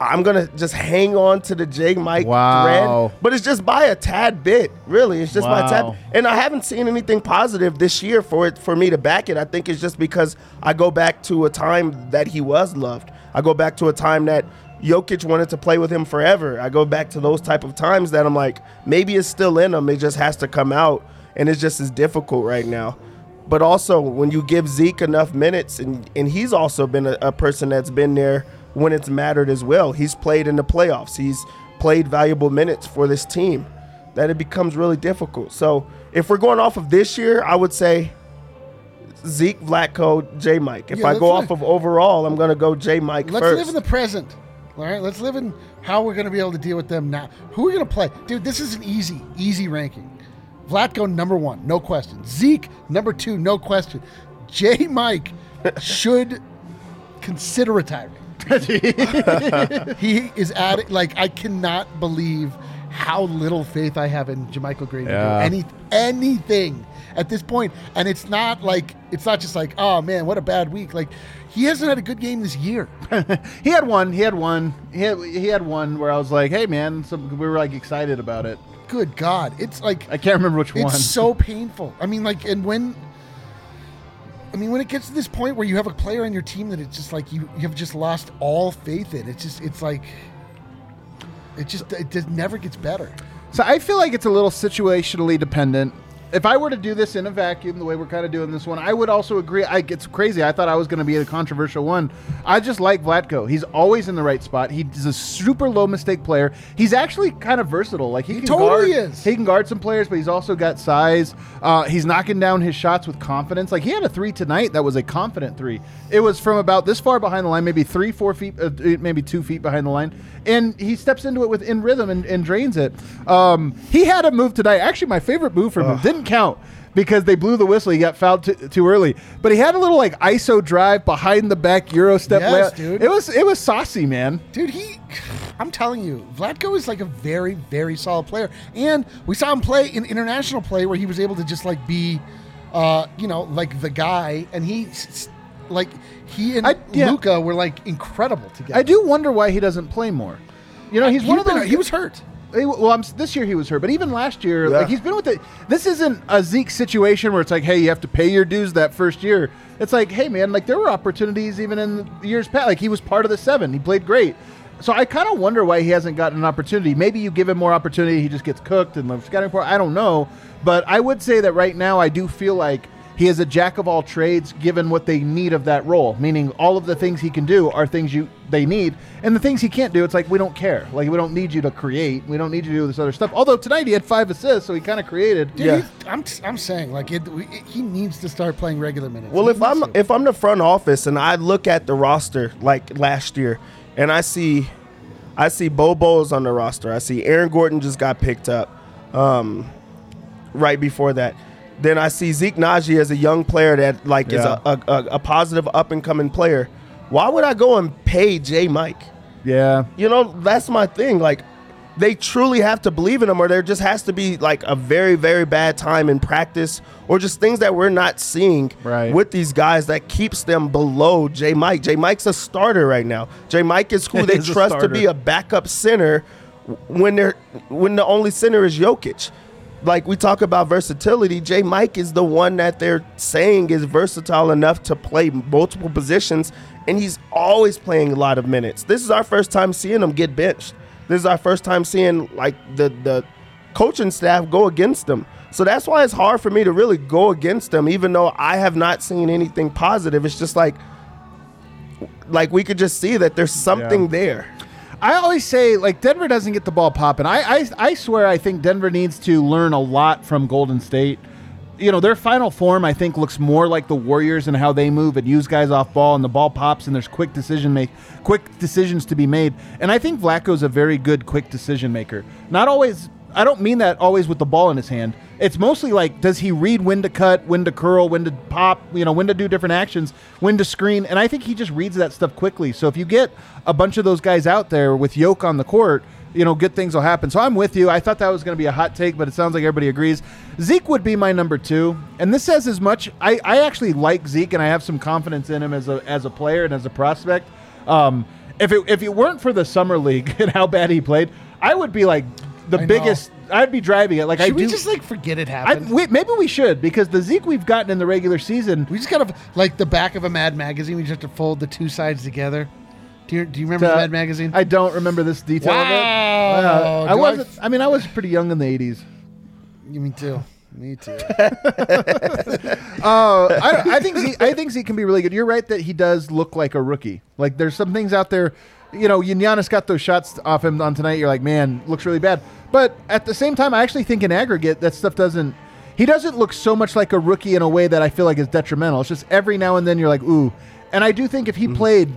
I'm gonna just hang on to the J Mike Wow. thread, but it's just by a tad bit. Really, it's just by a tad. And I haven't seen anything positive this year for it for me to back it. I think it's just because I go back to a time that he was loved. I go back to a time that Jokic wanted to play with him forever. I go back to those type of times that I'm like, maybe it's still in him. It just has to come out, and it's just as difficult right now. But also, when you give Zeke enough minutes, and, and he's also been a, a person that's been there when it's mattered as well. He's played in the playoffs. He's played valuable minutes for this team. That it becomes really difficult. So if we're going off of this year, I would say Zeke, Vlatko, J Mike. If Yeah, I go live- off of overall, I'm going to go J Mike Let's first. live in the present. All right, let's live in how we're going to be able to deal with them now. Who are we going to play? Dude, this is an easy, easy ranking. Vlatko, number one, no question. Zeke, number two, no question. J. Mike should consider retiring. he is at. Like, I cannot believe how little faith I have in JaMychal Green Yeah. to do any anything at this point. And it's not like it's not just like, oh man, what a bad week. Like he hasn't had a good game this year. He had one. He had one. He had, he had one where I was like, "Hey, man!" Some, we were like excited about it. Good God, it's like I can't remember which one. it's so painful. I mean, like, and when. I mean, when it gets to this point where you have a player on your team that it's just like you, you have just lost all faith in, it's just, it's like, it just, it just never gets better. So I feel like it's a little situationally dependent. If I were to do this in a vacuum, the way we're kind of doing this one, I would also agree. I, it's crazy. I thought I was going to be a controversial one. I just like Vlatko. He's always in the right spot. He's a super low mistake player. He's actually kind of versatile. Like he, He can totally guard, is. He can guard some players, but he's also got size. Uh, he's knocking down his shots with confidence. Like he had a three tonight that was a confident three. It was from about this far behind the line, maybe three, four feet, uh, maybe two feet behind the line, and he steps into it with in rhythm and, and drains it. Um, he had a move tonight. Actually, my favorite move from him didn't count because they blew the whistle. He got fouled too, too early, but he had a little like ISO drive behind the back Euro step. Yes, dude. It was it was saucy, man. Dude, he, I'm telling you, Vlatko is like a very, very solid player. And we saw him play in international play where he was able to just like be, uh, you know, like the guy. And he, like, he and I- yeah. Luka were like incredible together. I do wonder why he doesn't play more. You know, he's He's one of been- those. he was hurt. He- Well, I'm, this year he was hurt, but even last year, Yeah. like he's been with it. This isn't a Zeke situation where it's like, hey, you have to pay your dues that first year. It's like, hey, man, like there were opportunities even in years past. Like he was part of the seven, he played great. So I kind of wonder why he hasn't gotten an opportunity. Maybe you give him more opportunity, he just gets cooked and scouting report. I don't know, but I would say that right now I do feel like he is a jack of all trades, given what they need of that role. Meaning, all of the things he can do are things you they need, and the things he can't do, it's like we don't care. Like we don't need you to create. We don't need you to do this other stuff. Although tonight he had five assists, so he kind of created. Dude, Yeah. I'm, I'm saying like it, we, he needs to start playing regular minutes. Well, He if I'm to. if I'm the front office and I look at the roster like last year, and I see, I see Bobo's on the roster. I see Aaron Gordon just got picked up, um, right before that. Then I see Zeke Nnaji as a young player that like is a, a, a, a positive up and coming player. Why would I go and pay J Mike? Yeah, You know, that's my thing. Like, they truly have to believe in him, or there just has to be like a very, very bad time in practice, or just things that we're not seeing Right. with these guys that keeps them below J. Mike. J. Mike's a starter right now. J. Mike is who they is trust to be a backup center when they're when the only center is Jokic. Like we talk about versatility, J. Mike is the one that they're saying is versatile enough to play multiple positions, and he's always playing a lot of minutes. This is our first time seeing him get benched. This is our first time seeing like the the coaching staff go against him. So that's why it's hard for me to really go against them, even though I have not seen anything positive. It's just like like we could just see that there's something Yeah. there. I always say like Denver doesn't get the ball popping. I, I I swear I think Denver needs to learn a lot from Golden State. You know, their final form I think looks more like the Warriors and how they move and use guys off ball and the ball pops and there's quick decision make quick decisions to be made. And I think Vlatko's a very good quick decision maker. Not always I don't mean that always with the ball in his hand. It's mostly like does he read when to cut, when to curl, when to pop, you know, when to do different actions, when to screen, and I think he just reads that stuff quickly. So if you get a bunch of those guys out there with Yoke on the court, you know, good things will happen. So I'm with you. I thought that was going to be a hot take, but it sounds like everybody agrees. Zeke would be my number two, and this says as much. I, I actually like Zeke, and I have some confidence in him as a as a player and as a prospect. Um, if it if it weren't for the summer league and how bad he played, I would be like the I biggest. I'd be driving it. Like I Should we do. just like forget it I, happened? we, maybe we should because the Zeke we've gotten in the regular season. we just gotta like the back of a Mad magazine. We just have to fold the two sides together. Do you, do you remember uh, the Mad magazine? I don't remember this detail of it. Wow. Uh, I Do I wasn't. I mean, I was pretty young in the '80s. You me too. Me too. Oh, I, I think Zeke, I think Zeke can be really good. You're right that he does look like a rookie. Like there's some things out there. You know, Giannis got those shots off him on tonight. You're like, man, looks really bad. But at the same time, I actually think in aggregate that stuff doesn't. He doesn't look so much like a rookie in a way that I feel like is detrimental. It's just every now and then you're like, ooh. And I do think if he mm-hmm. played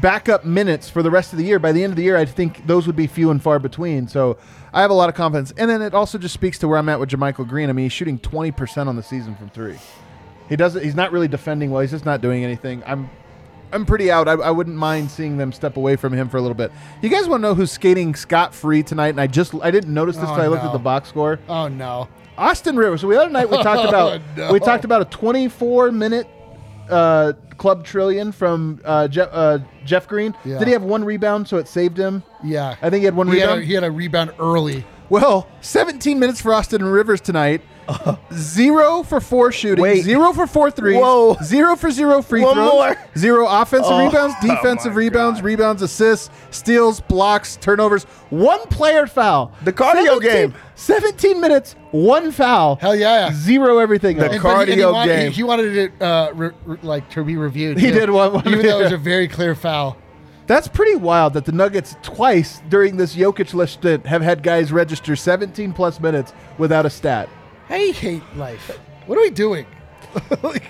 backup minutes for the rest of the year, by the end of the year, I think those would be few and far between. So I have a lot of confidence. And then it also just speaks to where I'm at with JaMychal Green. I mean, he's shooting 20% on the season from three. He doesn't. He's not really defending well. He's just not doing anything. I'm. I'm pretty out. I, I wouldn't mind seeing them step away from him for a little bit. You guys want to know who's skating scot free tonight? And I just I didn't notice this Oh, until I looked no. at the box score. Oh no. Austin Rivers. So the other night we talked about no. we talked about a 24 minute uh, club trillion from uh, Jeff, uh, Jeff Green. Yeah. Did he have one rebound so it saved him? Yeah. I think he had one he had, a, rebound. he had a rebound early. Well, 17 minutes for Austin Rivers tonight. Zero for four shooting, Wait. zero for four threes, Whoa. zero for zero free One throws, more. zero offensive Oh, rebounds, oh defensive my rebounds, rebounds, assists, steals, blocks, turnovers, one player foul. The cardio 17 game. 17 minutes, one foul. Hell yeah. Zero everything The else. And- but he- and he cardio wanted, game. He, he wanted it uh, re, re- like to be reviewed. He too. did want one- even though it was a very clear foul. That's pretty wild that the Nuggets twice during this Jokic stint have had guys register 17 plus minutes without a stat. I hate life. What are we doing? Like,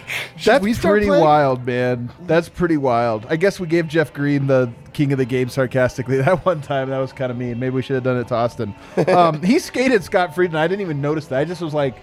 That's pretty playing? wild, man. That's pretty wild. I guess we gave Jeff Green the king of the game sarcastically that one time. That was kind of mean. Maybe we should have done it to Austin. Um, he skated Scott Frieden. I didn't even notice that. I just was like,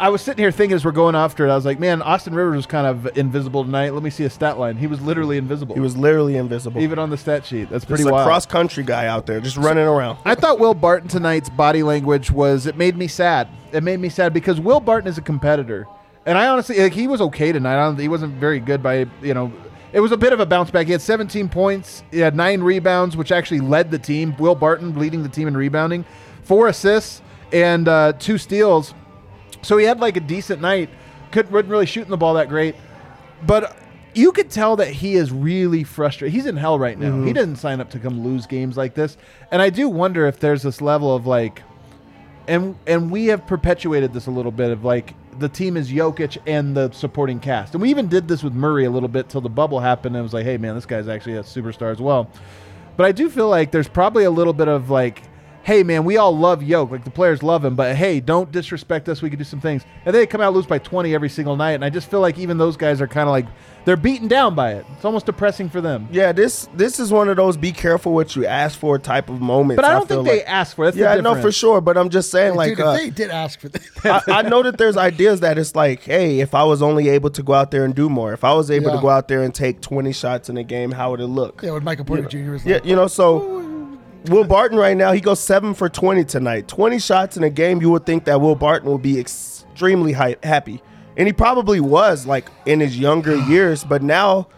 I was sitting here thinking as we're going after it, I was like, man, Austin Rivers was kind of invisible tonight. Let me see a stat line. He was literally invisible. He was literally invisible. even on the stat sheet. That's just pretty a wild. cross country guy out there, just running around. I thought Will Barton tonight's body language was it made me sad. It made me sad because Will Barton is a competitor, and I honestly like he was okay tonight. I don't, he wasn't very good by you know. It was a bit of a bounce back. He had 17 points. He had nine rebounds, which actually led the team. Will Barton leading the team in rebounding, four assists and uh, two steals. So he had like a decent night. Couldn't wasn't really shooting the ball that great, but you could tell that he is really frustrated. He's in hell right now. He mm-hmm. didn't sign up to come lose games like this, and I do wonder if there's this level of like, and and we have perpetuated this a little bit of like the team is Jokic and the supporting cast, and we even did this with Murray a little bit till the bubble happened. And it was like, hey man, this guy's actually a superstar as well. But I do feel like there's probably a little bit of like, hey man, we all love Yoke, like the players love him, but hey, don't disrespect us. We could do some things, and they come out and lose by 20 every single night, and I just feel like even those guys are kind of like they're beaten down by it. It's almost depressing for them. Yeah, this this is one of those be careful what you ask for type of moments. But I don't feel think they like. asked for it. That's the Yeah, no, for sure. But I'm just saying, like, Dude, uh, if they did ask for this, I, I know that there's ideas that it's like, hey, if I was only able to go out there and do more, if I was able Yeah. to go out there and take 20 shots in a game, how would it look? yeah, with Michael Porter Jr. was Yeah, you know, so Will Barton right now, he goes seven for 20 tonight. 20 shots in a game, you would think that Will Barton would be extremely happy. And he probably was, like, in his younger years, but now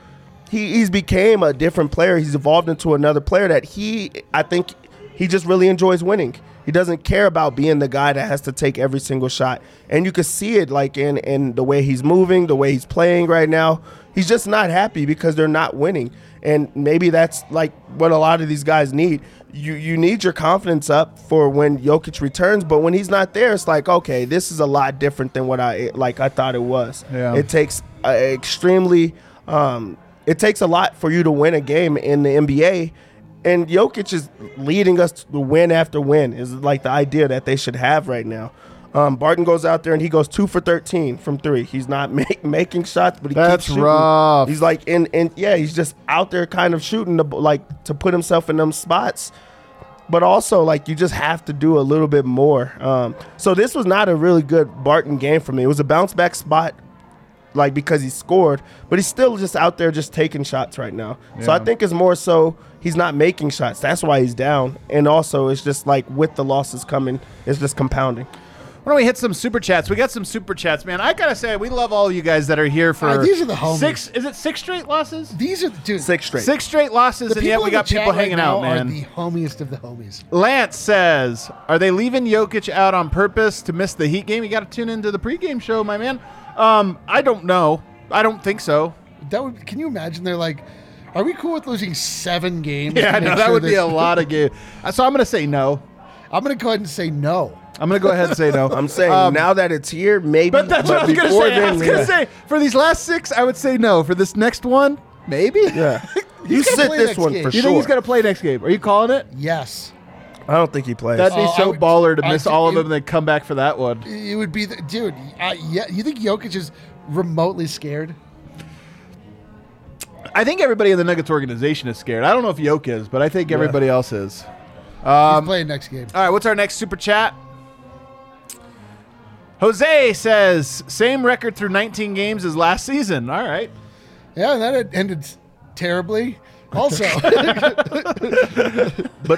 he, he's became a different player. He's evolved into another player that he, I think, he just really enjoys winning. He doesn't care about being the guy that has to take every single shot. And you can see it, like, in, in the way he's moving, the way he's playing right now. He's just not happy because they're not winning. And maybe that's like what a lot of these guys need. You you need your confidence up for when Jokic returns, but when he's not there, it's like okay, this is a lot different than what I like I thought it was. Yeah. It takes uh, extremely, um, it takes a lot for you to win a game in the NBA, and Jokic is leading us to win after win. Is like the idea that they should have right now. Um, Barton goes out there and he goes two for thirteen from three. He's not make, making shots, but he That's keeps shooting. rough. He's like in and yeah, he's just out there kind of shooting the like to put himself in them spots. But also like you just have to do a little bit more. Um, so this was not a really good Barton game for me. It was a bounce back spot, like because he scored, but he's still just out there just taking shots right now. So I think it's more so he's not making shots. That's why he's down. And also it's just like with the losses coming, it's just compounding. Why don't we hit some super chats? We got some super chats, man. I gotta say, we love all you guys that are here for Ah, these are the homies. six. Is it six straight losses? these are dude. Six straight. Six straight losses, The and yet we got chat people right hanging now out, man. Are the homiest of the homies. Lance says, "Are they leaving Jokic out on purpose to miss the Heat game? You got to tune into the pregame show, my man." Um, I don't know. I don't think so. That would. Can you imagine? They're like, are we cool with losing seven games? Yeah, no, that sure would be a lot of games. So I'm gonna say no. I'm gonna go ahead and say no. I'm gonna go ahead and say no. I'm saying Um, now that it's here, maybe. But that's what I was gonna before say. I then, was gonna say for these last six, I would say no. For this next one, maybe. Yeah. you He's gonna sit play this next one game. for You sure. think he's gonna play next game? Are you calling it? Yes. I don't think he plays. That'd be Oh, I so would- baller to I miss think all of it- them and then come back for that one. It would be the dude. I, yeah, you think Jokic is remotely scared? I think everybody in the Nuggets organization is scared. I don't know if Yoke is, but I think everybody else is. He's um, playing next game. All right, what's our next super chat? Jose says same record through 19 games as last season. All right. Yeah, that ended terribly. Also, But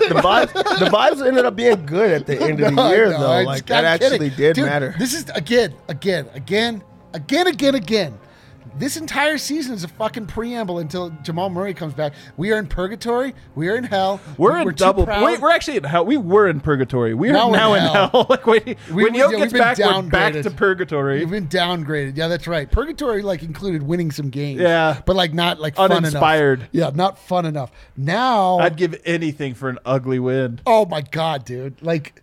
the vibes, the vibes ended up being good at the end of the No, year, no, though. Like that actually did Dude, matter. This is again, again, again, again, again, again. This entire season is a fucking preamble until Jamal Murray comes back. We are in purgatory. We are in hell. We're in too double. Wait, we're actually in hell. We were in purgatory. We are Now now, we're in hell. hell. like when, We- when yeah, gets back, we're back to purgatory. You've been downgraded. Yeah, that's right. Purgatory like included winning some games. Yeah. but like not like fun Uninspired. enough. Yeah, not fun enough. Now, I'd give anything for an ugly win. oh my god, dude! Like,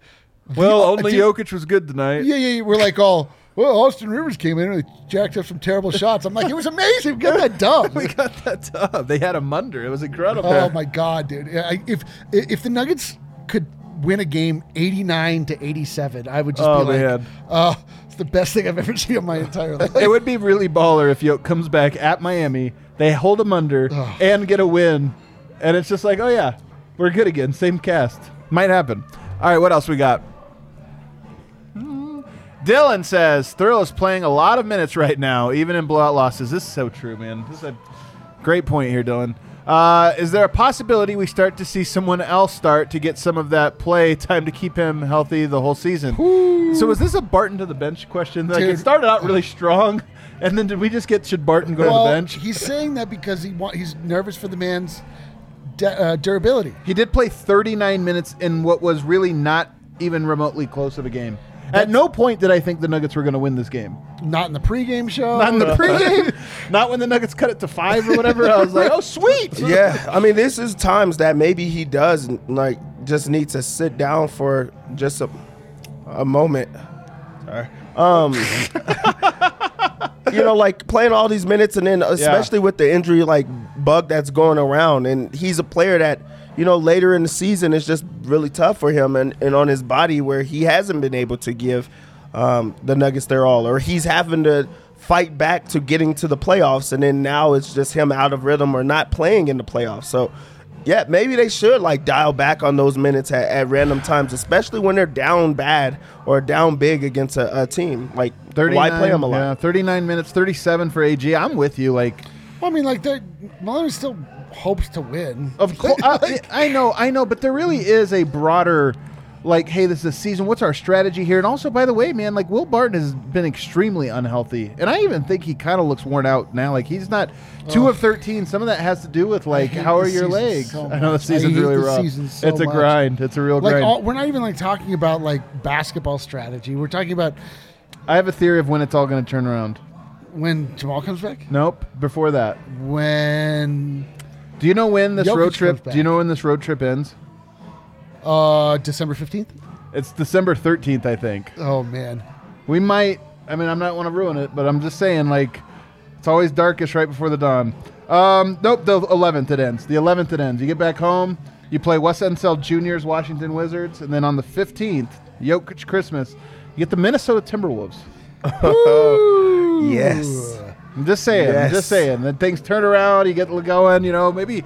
Well, only dude, Jokic was good tonight. Yeah, yeah, yeah. We're like all. Well, Austin Rivers came in and jacked up some terrible shots. I'm like, it was amazing. We got that dub. We got that dub. They had a munder. It was incredible. Oh my god, dude! I- If if the Nuggets could win a game 89 to 87, I would just Oh, be like, man. "Oh, it's the best thing I've ever seen in my entire life." It would be really baller if Yoke comes back at Miami. They hold him under and get a win, and it's just like, oh yeah, we're good again. Same cast. Might happen. All right, what else we got? Dylan says Thrill is playing a lot of minutes right now, even in blowout losses. This is so true, man. This is a great point here, Dylan. Uh, is there a possibility we start to see someone else start to get some of that play time to keep him healthy the whole season? So was this a Barton to the bench question? Like it started out really strong, and then did we just get should Barton go well, to the bench? he's saying that because he want, he's nervous for the man's de- uh, durability. He did play 39 minutes in what was really not even remotely close of a game. At no point did I think the Nuggets were going to win this game. Not in the pregame show. Not in the pregame. not when the Nuggets cut it to five or whatever. I was like, oh, sweet. yeah, I mean, this is times that maybe he does like just need to sit down for just a, a moment. Sorry. Um, you know, like playing all these minutes, and then especially with the injury like bug that's going around, and he's a player that you know later in the season it's just really tough for him and, and on his body where he hasn't been able to give um, the Nuggets their all, or he's having to fight back to getting to the playoffs, and then now it's just him out of rhythm or not playing in the playoffs. So. Yeah, maybe they should like dial back on those minutes at, at random times, especially when they're down bad or down big against a, a team. Like, why play them a lot? Yeah, 39 minutes, 37 for AG. I'm with you. Like, Well, I mean, like, they're- still hopes to win. Of course, I, I know, I know, but there really is a broader, like, hey, this is a season. What's our strategy here? And also, by the way, man, like Will Barton has been extremely unhealthy, and I even think he kind of looks worn out now. Like he's not two of thirteen. Some of that has to do with like how are your legs? so I know the season's really the rough. season so it's a much. grind. It's a real Like, grind. all, we're not even like talking about like basketball strategy. We're talking about I have a theory of when it's all going to turn around. When Jamal comes back. Nope, before that. When Do you know when this Jokic road comes trip? back. Do you know when this road trip ends? uh, December fifteenth. It's December thirteenth, I think. Oh man, We might. I mean, I'm not want to ruin it, but I'm just saying, like, it's always darkest right before the dawn. Um, nope, the 11th it ends. The 11th it ends. You get back home, you play Wes Unseld Juniors, Washington Wizards, and then on the 15th, Jokic Christmas, you get the Minnesota Timberwolves. Yes. I'm just saying. I'm just saying. Then things turn around. You get going. You know, maybe.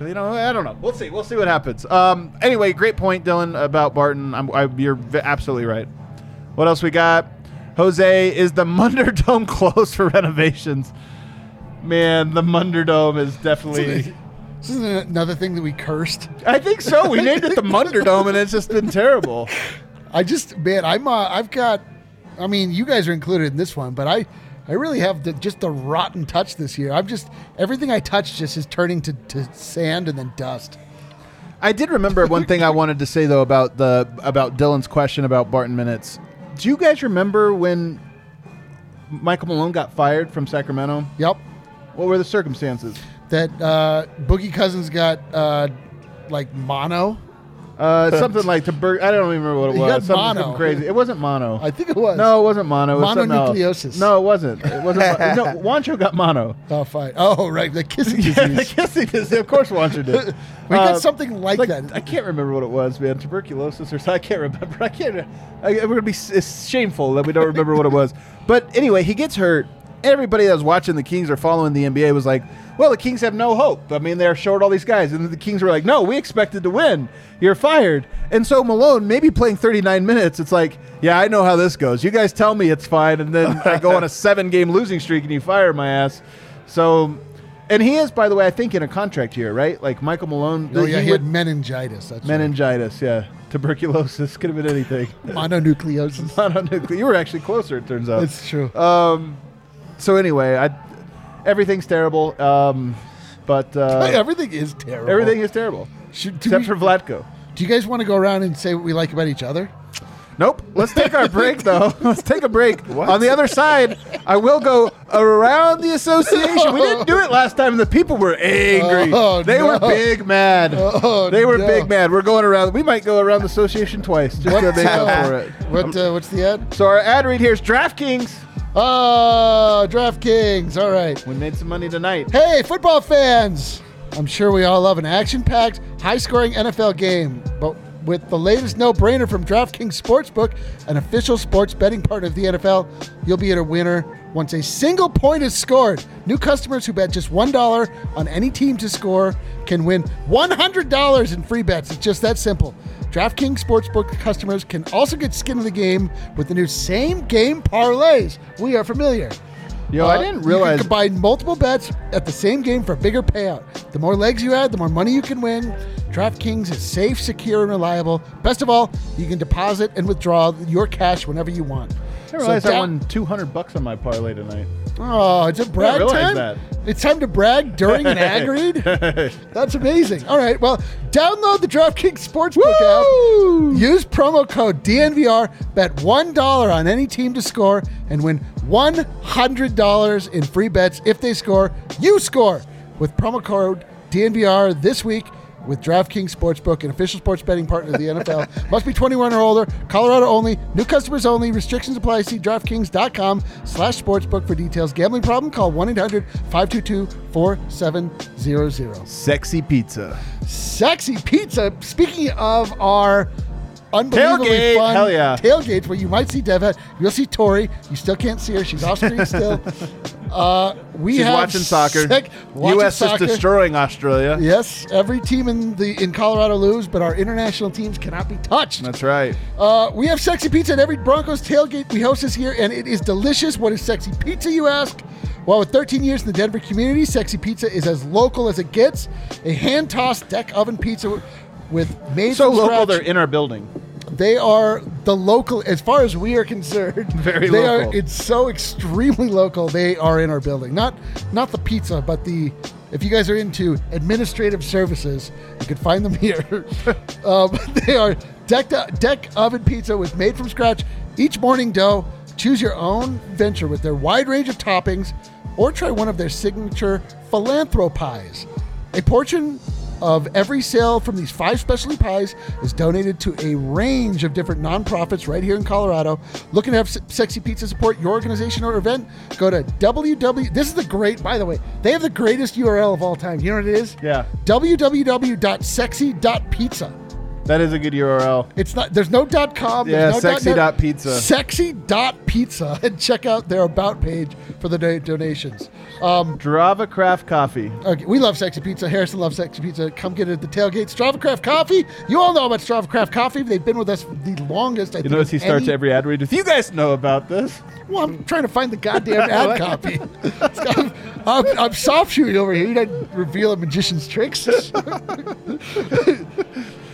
You know, I don't know. We'll see. We'll see what happens. Um, anyway, great point, Dylan, about Barton. I'm, I, you're v- absolutely right. What else we got? Jose is the Munder Dome closed for renovations. Man, the Munder Dome is definitely. this is another thing that we cursed. I think so. We named it the Munder Dome, and it's just been terrible. I just man, I'm uh, I've got. I mean, you guys are included in this one, but I. I really have the, just the rotten touch this year. I'm just everything I touch just is turning to, to sand and then dust. I did remember one thing I wanted to say though about the about Dylan's question about Barton minutes. Do you guys remember when Michael Malone got fired from Sacramento? Yep. What were the circumstances? That uh, Boogie Cousins got uh, like mono. Uh, something like tuber- I don't even remember what it was. got Something, mono. something crazy. It wasn't mono. I think it was. no, it wasn't mono. It was something else. Mononucleosis. No, it wasn't. It wasn't. mo- no, Wancho got mono. Oh, fine. Oh, right. The kissing Yeah, the kissing disease. Of course, Wancho did. we got Uh, something like, like that. I can't remember what it was, man. Tuberculosis or something. I can't remember. I can't. I, we're gonna be. s- It's shameful that we don't remember what it was. But anyway, he gets hurt. Everybody that was watching the Kings or following the NBA was like, "Well, the Kings have no hope. I mean, they're short all these guys." And the Kings were like, "No, we expected to win. You're fired." And so Malone, maybe playing 39 minutes, it's like, "Yeah, I know how this goes. You guys tell me it's fine, and then I go on a seven-game losing streak and you fire my ass." So And he is, by the way, I think in a contract here, right? Like Michael Malone. Oh yeah, he he had meningitis. That's meningitis. Yeah, tuberculosis could have been anything. Mononucleosis. mononucleosis. You were actually closer, it turns out. It's true. Um, so anyway, I everything's terrible. Um, but uh, everything is terrible. everything is terrible Should, except we- for Vlatko. do you guys want to go around and say what we like about each other? Nope. Let's take our break though. Let's take a break. On the other side, I will go around the association. We didn't do it last time. and The people were angry. Oh, they were big mad. Oh, they were no. big mad. We're going around. We might go around the association twice just to make up for it. What? Uh, what's the ad? So our ad read here is DraftKings. Oh, DraftKings. All right. We made some money tonight. Hey, football fans! I'm sure we all love an action packed, high scoring NFL game, but with the latest no brainer from DraftKings Sportsbook, an official sports betting partner of the NFL, you'll be a winner once a single point is scored. New customers who bet just $1 on any team to score can win $100 in free bets. It's just that simple. DraftKings Sportsbook customers can also get skin in the game with the new same game parlays. We are familiar. Yo, Uh, I didn't realize. You can combine multiple bets at the same game for a bigger payout. The more legs you add, the more money you can win. DraftKings is safe, secure, and reliable. Best of all, you can deposit and withdraw your cash whenever you want. I realized So I down- won 200 bucks on my parlay tonight. Oh, it's a brag realize time. that. It's time to brag during an ad read. That's amazing. All right, well, download the DraftKings Sportsbook app. Use promo code DNVR. Bet one dollar on any team to score and win one hundred dollars in free bets if they score. You score with promo code DNVR this week. With DraftKings Sportsbook, an official sports betting partner of the NFL. Must be 21 or older. Colorado only. New customers only. Restrictions apply. See DraftKings.com slash sportsbook for details. Gambling problem? Call 1-800-522-4700. Sexy pizza. Sexy pizza. Speaking of our unbelievably Tailgate, fun hell yeah. tailgates where you might see Dev at, you'll see Tori. You still can't see her. She's off screen still. Uh, we She's have watching soccer. sec- watching U.S. soccer. is destroying Australia. Yes, every team in the in Colorado lose, but our international teams cannot be touched. That's right. Uh, we have sexy pizza at every Broncos tailgate we host this year, and it is delicious. What is sexy pizza, you ask? Well, with 13 years in the Denver community, sexy pizza is as local as it gets. A hand tossed deck oven pizza with made So local, scratch. they're in our building. They are the local, as far as we are concerned. Very they local. Are, it's so extremely local. They are in our building. Not not the pizza, but the. If you guys are into administrative services, you can find them here. um, they are deck deck oven pizza with made from scratch each morning dough. Choose your own venture with their wide range of toppings, or try one of their signature philanthropies. A portion of every sale from these five specialty pies is donated to a range of different nonprofits right here in Colorado. Looking to have Sexy Pizza support your organization or event? Go to www. This is the great, by the way, they have the greatest URL of all time. You know what it is? Yeah. www.sexy.pizza. That is a good URL. It's not. There's no dot com. Yeah, no sexy dot pizza. Sexy dot pizza, and check out their about page for the do- donations. Um, Strava Craft Coffee. Okay, we love Sexy Pizza. Harrison loves Sexy Pizza. Come get it at the tailgate. Strava Craft Coffee. You all know about Strava Craft Coffee. They've been with us the longest. I You think, notice he starts any- every ad read with, You guys know about this. Well, I'm trying to find the goddamn ad copy. I'm, I'm, soft shooting over here. You didn't reveal a magician's tricks.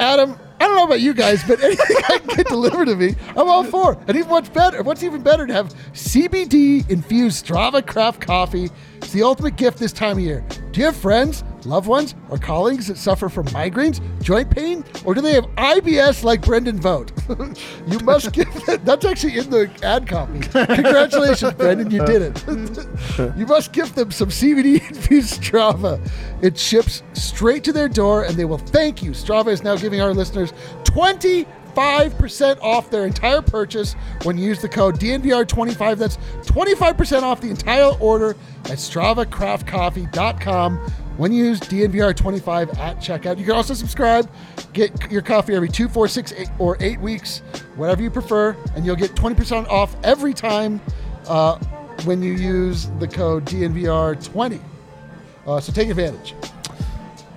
Adam, I don't know about you guys, but anything I can get delivered to me, I'm all for. And even what's better, what's even better to have CBD infused Strava Craft coffee. It's the ultimate gift this time of year. Do you have friends, loved ones, or colleagues that suffer from migraines, joint pain, or do they have IBS like Brendan Vogt? you must give that. That's actually in the ad copy. Congratulations, Brendan, you did it. you must give them some CBD infused Strava. It ships straight to their door, and they will thank you. Strava is now giving our listeners 20 5% off their entire purchase when you use the code DNVR25. That's 25% off the entire order at StravaCraftCoffee.com when you use DNVR25 at checkout. You can also subscribe, get your coffee every two, four, six, eight, or eight weeks, whatever you prefer, and you'll get 20% off every time uh, when you use the code DNVR20. Uh, so take advantage.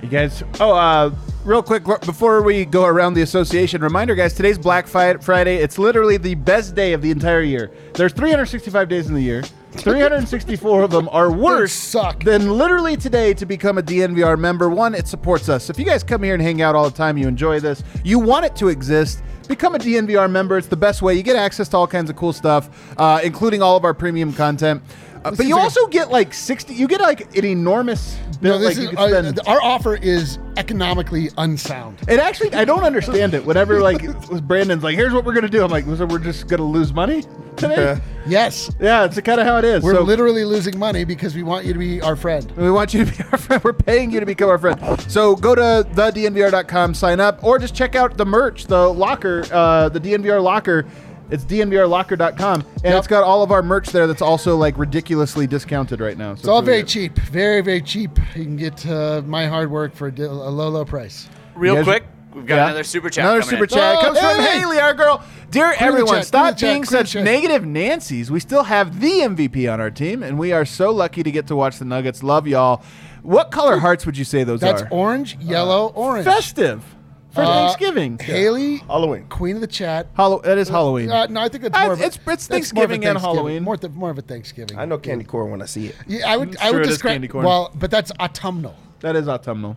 You guys, oh, uh, real quick before we go around the association, reminder, guys, today's Black Friday. It's literally the best day of the entire year. There's 365 days in the year. 364 of them are worse suck. than literally today to become a DNVR member. One, it supports us. If you guys come here and hang out all the time, you enjoy this, you want it to exist. Become a DNVR member. It's the best way. You get access to all kinds of cool stuff, uh, including all of our premium content. Uh, but you like a- also get like 60. You get like an enormous bill. No, this like you is uh, our offer is economically unsound. It actually, I don't understand it. Whenever like Brandon's like, "Here's what we're gonna do," I'm like, "So we're just gonna lose money today?" Yes, yeah, it's kind of how it is. we're so literally losing money because we want you to be our friend. we want you to be our friend. We're paying you to become our friend. So go to thednvr.com, sign up, or just check out the merch, the locker, uh, the DNVR locker. It's dnvrlocker.com, and Yep. it's got all of our merch there. That's also like ridiculously discounted right now. So It's all really very good. cheap, very very cheap. You can get uh, my hard work for a, di- a low low price. Real guys- quick, we've got Yeah. another super chat. Another super in. chat Oh, comes from hey! Haley, our girl. Dear the everyone, chat, stop clear the chat, being such negative Nancy's. We still have the MVP on our team, and we are so lucky to get to watch the Nuggets. Love y'all. What color hearts would you say those That's are? That's orange, yellow, orange. Festive for Uh, Thanksgiving. Haley, Halloween. queen of the chat. Hallow- that is Halloween. Uh, no, I think it's Uh, more. of a, it's- it's that's Thanksgiving more of and a Thanksgiving. Halloween. More, th- more of a Thanksgiving. I know candy corn when I see it. Yeah, I would. It's I would it is describe. candy corn. Well, but that's autumnal. that is autumnal.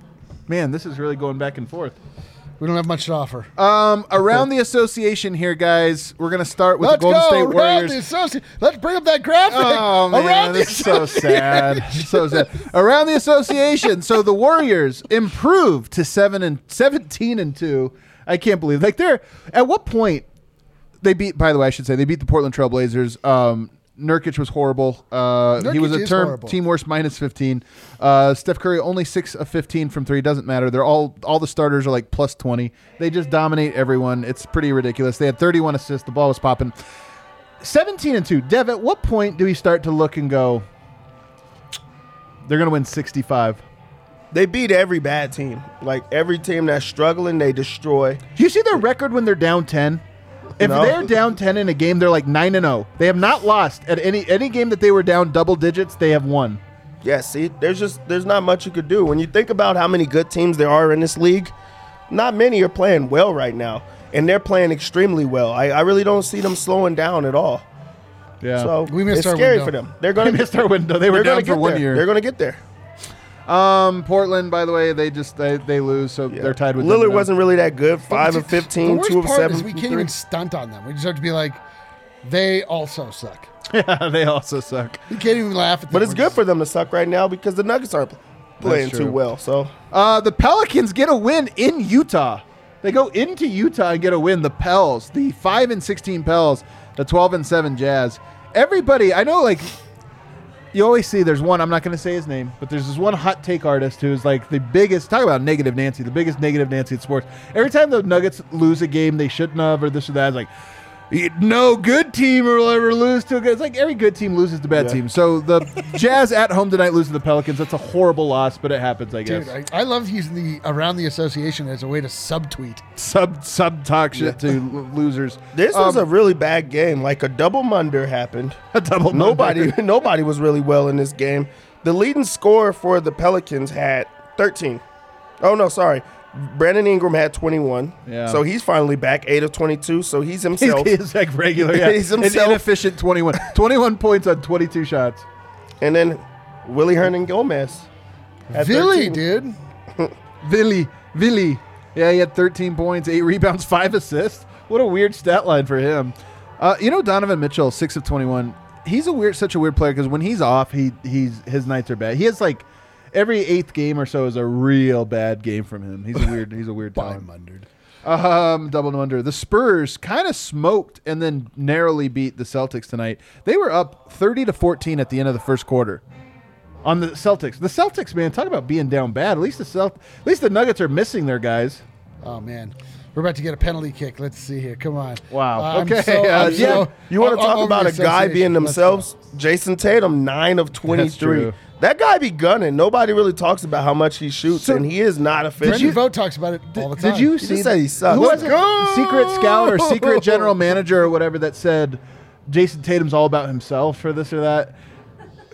Man, this is really going back and forth. We don't have much to offer. Um, around the association here, guys, we're gonna start with Let's the Golden go State around Warriors. the associate. Let's bring up that graphic. Oh man, around the so sad. so sad. Around the association, so the Warriors improved to seven and seventeen and two. I can't believe like they're at what point they beat. By the way, I should say they beat the Portland Trailblazers. Um, Nurkic was horrible. Uh, he was Nurkic a is term horrible. team worst minus fifteen. Uh, Steph Curry only six of fifteen from three. Doesn't matter. They're all all the starters are like plus twenty. They just dominate everyone. It's pretty ridiculous. They had thirty one assists. The ball was popping. 17 and 2. Dev, at what point do we start to look and go, they're going to win 65? They beat every bad team. Like every team that's struggling, they destroy. Do you see their record when they're down 10? If No. they're down 10 in a game, they're like 9 and 0. They have not lost at any any game that they were down double digits, they have won. Yeah, see, there's just there's not much you could do. When you think about how many good teams there are in this league, not many are playing well right now. And they're playing extremely well. I, I really don't see them slowing down at all. Yeah. So We missed it's our scary window. for them. They're gonna miss our window. They were they're gonna down for get one there. year. They're gonna get there. Um, Portland, by the way, they just they, they lose, so they're tied with Lillard them wasn't really that good. Five The- of 15, The worst two of seven. is we can't three. even stunt on them. We just have to be like, they also suck. Yeah, they also suck. You can't even laugh at them. But it's We're good just- for them to suck right now because the Nuggets aren't playing too well. So Uh, the Pelicans get a win in Utah. They go into Utah and get a win. The Pels, the five and sixteen Pels, the twelve and seven Jazz. Everybody, I know, like you always see. There's one. I'm not going to say his name, but there's this one hot take artist who's like the biggest. Talk about negative Nancy, the biggest negative Nancy in sports. Every time the Nuggets lose a game they shouldn't have, or this or that, it's like. No good team will ever lose to a good. It's like every good team loses to bad Yeah. team. So the Jazz at home tonight lose to the Pelicans. That's a horrible loss, but it happens, I guess. Dude, I, I love using the around the association as a way to subtweet. sub sub talk shit to losers. this was Um, a really bad game. Like a double munder happened. a double. Nobody munder. nobody was really well in this game. The leading scorer for the Pelicans had 13. Oh no, sorry. Brandon Ingram had 21. Yeah. So he's finally back, 8 of 22. So he's He's, himself. he's like regular. Yeah. He's An himself. inefficient 21. 21 points on 22 shots. and then Willy Hernangomez. had Philly, 13. dude. Villy, Villy. Yeah, he had 13 points, eight rebounds, five assists. What a weird stat line for him. Uh, you know, Donovan Mitchell, six of 21. He's a weird, such a weird player because when he's off, he he's his nights are bad. He has like every eighth game or so is a real bad game from him. He's a weird, he's a weird talent. Mundered. Um, double no under. The Spurs kind of smoked and then narrowly beat the Celtics tonight. They were up 30 to 14 at the end of the first quarter. On the Celtics. The Celtics, man, talk about being down bad. At least the Celt- at least the Nuggets are missing their guys. Oh man, we're about to get a penalty kick. Let's see here. Come on. Wow. I'm Okay, so- uh, yeah. so- You want to talk about a guy being association. Let's go. themselves? Jayson Tatum, 9 of 23. true. That guy be gunning. Nobody really talks about how much he shoots, So- and he is not efficient. Brendan Vogt talks about it all the time. Did you He see? just said he sucks. Who was it? Secret scout or secret general manager or whatever that said Jayson Tatum's all about himself for this or that.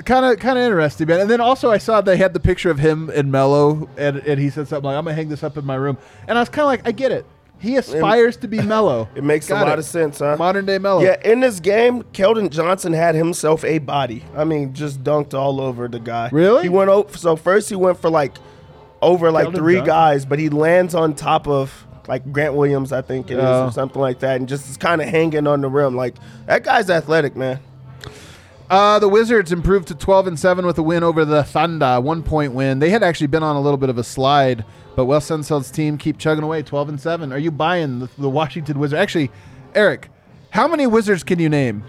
Kind of, kind of interesting, man. And then also, I saw they had the picture of him and Melo, and, and he said something like, "I'm gonna hang this up in my room." And I was kind of like, I get it. He aspires to be mellow. It makes Got a lot it. of sense, huh? Modern day mellow. Yeah, in this game, Keldon Johnson had himself a body. I mean, just dunked all over the guy. Really? He went over. So first, he went for like over like Keldon three Johnson? guys, but he lands on top of like Grant Williams, I think it is, or something like that, and just is kind of hanging on the rim. Like that guy's athletic, man. Uh, the Wizards improved to 12 and 7 with a win over the Thunder, one point win. They had actually been on a little bit of a slide, but Wes Unseld's team keep chugging away 12 and 7. Are you buying the, the Washington Wizards? Actually, Eric, how many Wizards can you name?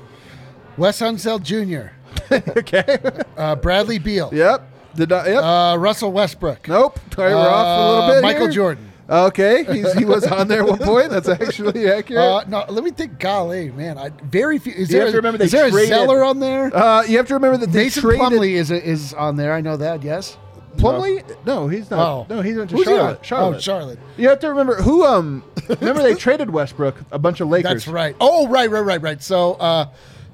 Wes Unseld Jr., okay. uh, Bradley Beal, yep. Did not, yep. uh, Russell Westbrook, nope. All right, we're off a uh, little bit. Michael here. Jordan. Okay. He's, he was on there at one point. That's actually accurate. Uh, no, let me think. Golly, man, I, very few. Is You there, have to remember is they there a traded- Zeller on there? Uh, you have to remember that they Mason traded Plumlee is is on there. I know that. Yes. Plumlee? No, he's not. Oh, No, he's went to Who's he? Charlotte. Charlotte. Oh, Charlotte. You have to remember who. Um, remember they traded Westbrook, a bunch of Lakers. That's right. Oh, right, right, right, right. So uh,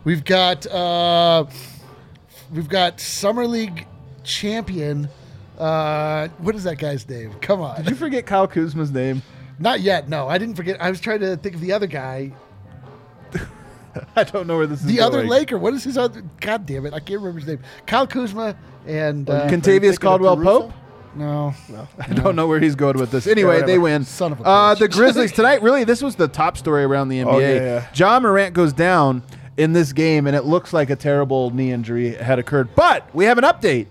we've got uh, we've got summer league champion. Uh, what is that guy's name? Come on. Did you forget Kyle Kuzma's name? Not yet. No, I didn't forget. I was trying to think of the other guy. I don't know where this is. The other going. Laker. What is his other? God damn it! I can't remember his name. Kyle Kuzma and uh, Kentavious Caldwell Pope. no, no, I don't know where he's going with this. Anyway, whatever. they win. Son of a uh, the Grizzlies tonight. Really, this was the top story around the NBA. Oh, yeah, yeah. Ja Morant goes down in this game, and it looks like a terrible knee injury had occurred. But we have an update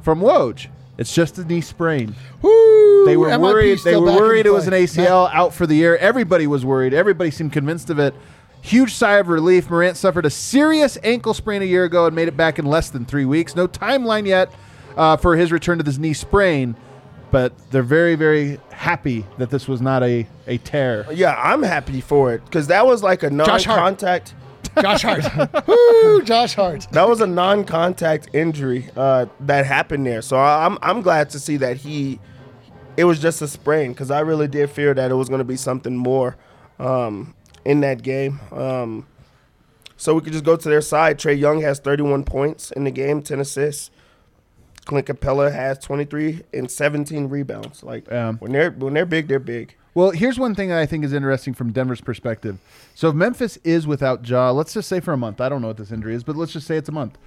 from Woj. It's just a knee sprain. Woo! They were MIP worried. They were worried it was an play. ACL out for the year. Everybody was worried. Everybody seemed convinced of it. Huge sigh of relief. Morant suffered a serious ankle sprain a year ago and made it back in less than three weeks. No timeline yet uh, for his return to this knee sprain, but they're very, very happy that this was not a, a tear. Yeah, I'm happy for it because that was like a Josh Hart. non-contact. Josh Hart. Woo! Josh Hart. That was a non-contact injury uh, that happened there. So I'm I'm glad to see that he it was just a sprain because I really did fear that it was going to be something more um, in that game. Um, so we could just go to their side. Trae Young has 31 points in the game, 10 assists. Clint Capela has 23 and 17 rebounds. Like when they're when they're big, they're big. Well, here's one thing that I think is interesting from Denver's perspective. So if Memphis is without Jaw, let's just say for a month. I don't know what this injury is, but let's just say it's a month.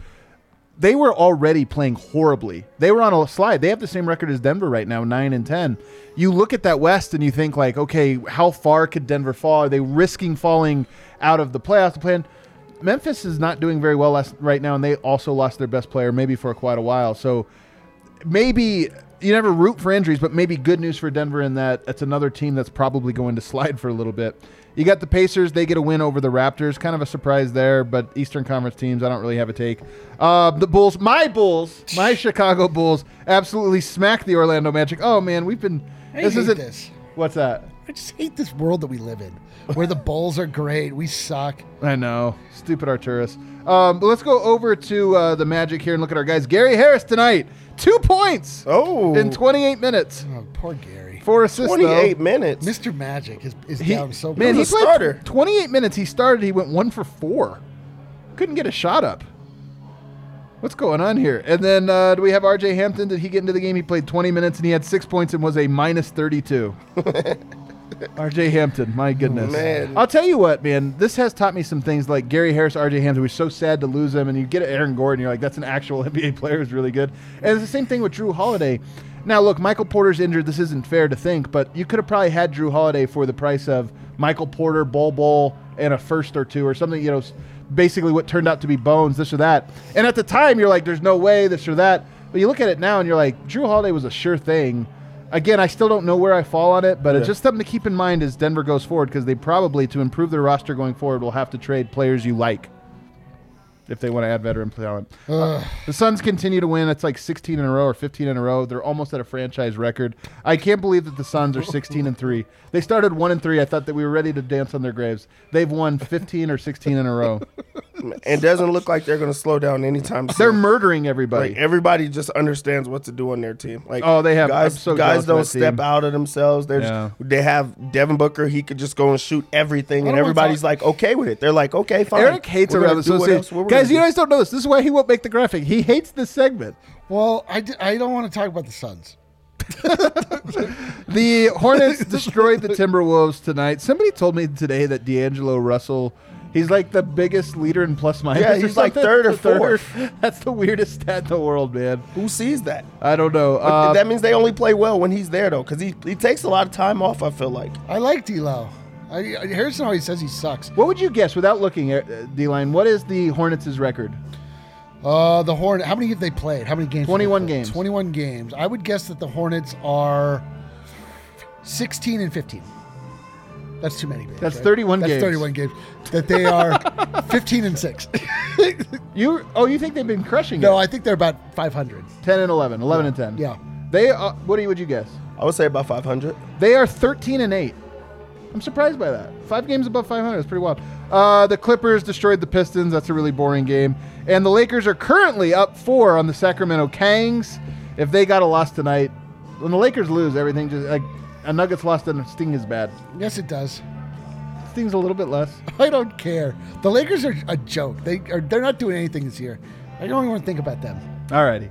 They were already playing horribly. They were on a slide. They have the same record as Denver right now, nine and ten. You look at that West and you think like, okay, how far could Denver fall? Are they risking falling out of the playoffs? Plan. Memphis is not doing very well last, right now, and they also lost their best player maybe for quite a while. So maybe you never root for injuries, but maybe good news for Denver in that it's another team that's probably going to slide for a little bit. You got the Pacers; they get a win over the Raptors. Kind of a surprise there, but Eastern Conference teams, I don't really have a take. Uh, the Bulls, my Bulls, my Chicago Bulls, absolutely smack the Orlando Magic. Oh man, we've been. I this hate isn't. this. What's that? I just hate this world that we live in, where the Bulls are great. We suck. I know, stupid Arturas. Um, but let's go over to uh, the Magic here and look at our guys. Gary Harris tonight, two points Oh, in 28 minutes, Oh, poor Gary. four assists. though. 28 minutes. Mr. Magic is, is He, down so man, bad. he He's a played starter. 28 minutes. He started. He went one for four. Couldn't get a shot up. What's going on here? And then uh, do we have R.J. Hampton? Did he get into the game? He played 20 minutes and he had six points and was a minus 32. R.J. Hampton, my goodness. man. I'll tell you what, man. This has taught me some things like Gary Harris, R.J. Hampton. We're so sad to lose him, and you get Aaron Gordon. You're like, that's an actual NBA player who's really good. And it's the same thing with Jrue Holiday. Now, look, Michael Porter's injured. This isn't fair to think, but you could have probably had Jrue Holiday for the price of Michael Porter, Bol Bol, and a first or two or something. You know, basically what turned out to be bones, this or that. And at the time, you're like, there's no way, this or that. But you look at it now, and you're like, Jrue Holiday was a sure thing. Again, I still don't know where I fall on it, but it's just something to keep in mind as Denver goes forward because they probably, to improve their roster going forward, will have to trade players you like if they want to add veteran talent. Uh, the Suns continue to win. It's like 16 in a row or 15 in a row. They're almost at a franchise record. I can't believe that the Suns are 16 and 3. They started 1 and 3. I thought that we were ready to dance on their graves. They've won 15 or 16 in a row. It doesn't look like they're going to slow down anytime soon. They're murdering everybody. Like everybody just understands what to do on their team. Like Oh, they have- guys. So guys don't step team. out of themselves. They're Yeah. just, they have Devin Booker. He could just go and shoot everything, and everybody's talk- like okay with it. They're like okay, fine. Eric hates We're around gonna the do association. Guys, you do. guys don't know this. This is why he won't make the graphic. He hates this segment. Well, I, d- I don't want to talk about the Suns. The Hornets destroyed the Timberwolves tonight. Somebody told me today that D'Angelo Russell, he's like the biggest leader in plus minus. Yeah, he's like third or fourth. That's the weirdest stat in the world, man. Who sees that? I don't know. But Uh, that means they only play well when he's there, though, because he, he takes a lot of time off, I feel like. I like D'Lo. I, I, Harrison always says he sucks. what would you guess without looking at uh, D-line? What is the Hornets' record? Uh, the Hornet. How many have they played? How many games? have they 21 games. Twenty-one games. I would guess that the Hornets are sixteen and fifteen. That's too many games. That's right? 31 That's games. Thirty-one games. That they are fifteen and six. You oh, you think they've been crushing no, it? I think they're about five hundred. 10 and 11, 11 and 10. Yeah. They are, what do you would you guess? I would say about 500. They are 13 and 8. I'm surprised by that. Five games above 500. That's pretty wild. Uh, the Clippers destroyed the Pistons. That's a really boring game. And the Lakers are currently up four on the Sacramento Kangs. If they got a loss tonight, when the Lakers lose, everything just like a Nuggets loss and a Sting is bad. Yes, it does. Sting's a little bit less. I don't care. The Lakers are a joke. They are. They're not doing anything this year. I don't even want to think about them. Alrighty.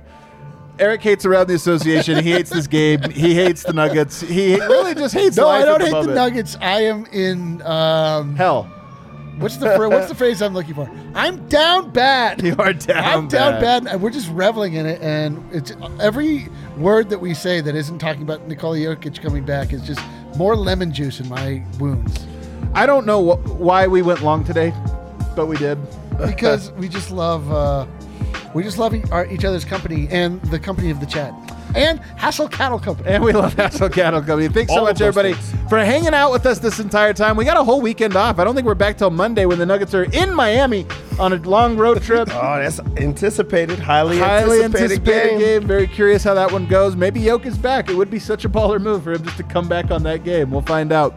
Eric hates around the association. He hates this game. He hates the Nuggets. He really just hates No, I don't at hate the moment. Nuggets. I am in. Um, Hell, what's the phr- what's the phrase I'm looking for? I'm down bad. you are down. I'm down bad. and we're just reveling in it, and it's every word that we say that isn't talking about Nikola Jokic coming back is just more lemon juice in my wounds I don't know wh- why we went long today, but we did. because we just love uh, we just love e- our, each other's company and the company of the chat and Hassell Cattle Company. And we love Hassell Cattle Company. Thanks so All much, everybody, things. for hanging out with us this entire time. We got a whole weekend off. I don't think we're back till Monday when the Nuggets are in Miami on a long road trip. Oh, that's anticipated, highly, Highly anticipated, anticipated game. game. Very curious how that one goes. Maybe Yoke is back. It would be such a baller move for him just to come back on that game. We'll find out.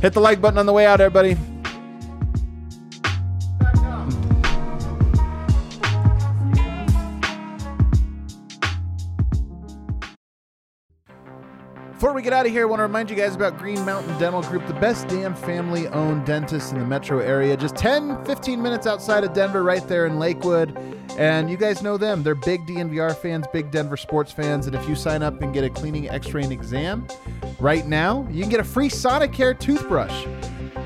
Hit the like button on the way out, everybody. Before we get out of here, I want to remind you guys about Green Mountain Dental Group, the best damn family owned dentist in the metro area. Just 10, 15 minutes outside of Denver, right there in Lakewood. And you guys know them. They're big DNVR fans, big Denver sports fans. And if you sign up and get a cleaning, x ray, and exam right now, you can get a free Sonicare toothbrush.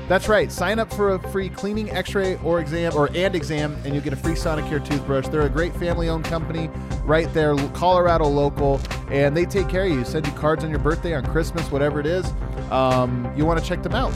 That's right. Sign up for a free cleaning, X-ray, or exam, or and exam, and you'll get a free Sonicare toothbrush. They're a great family-owned company, right there, Colorado local, and they take care of you. Send you cards on your birthday, on Christmas, whatever it is. Um, you want to check them out.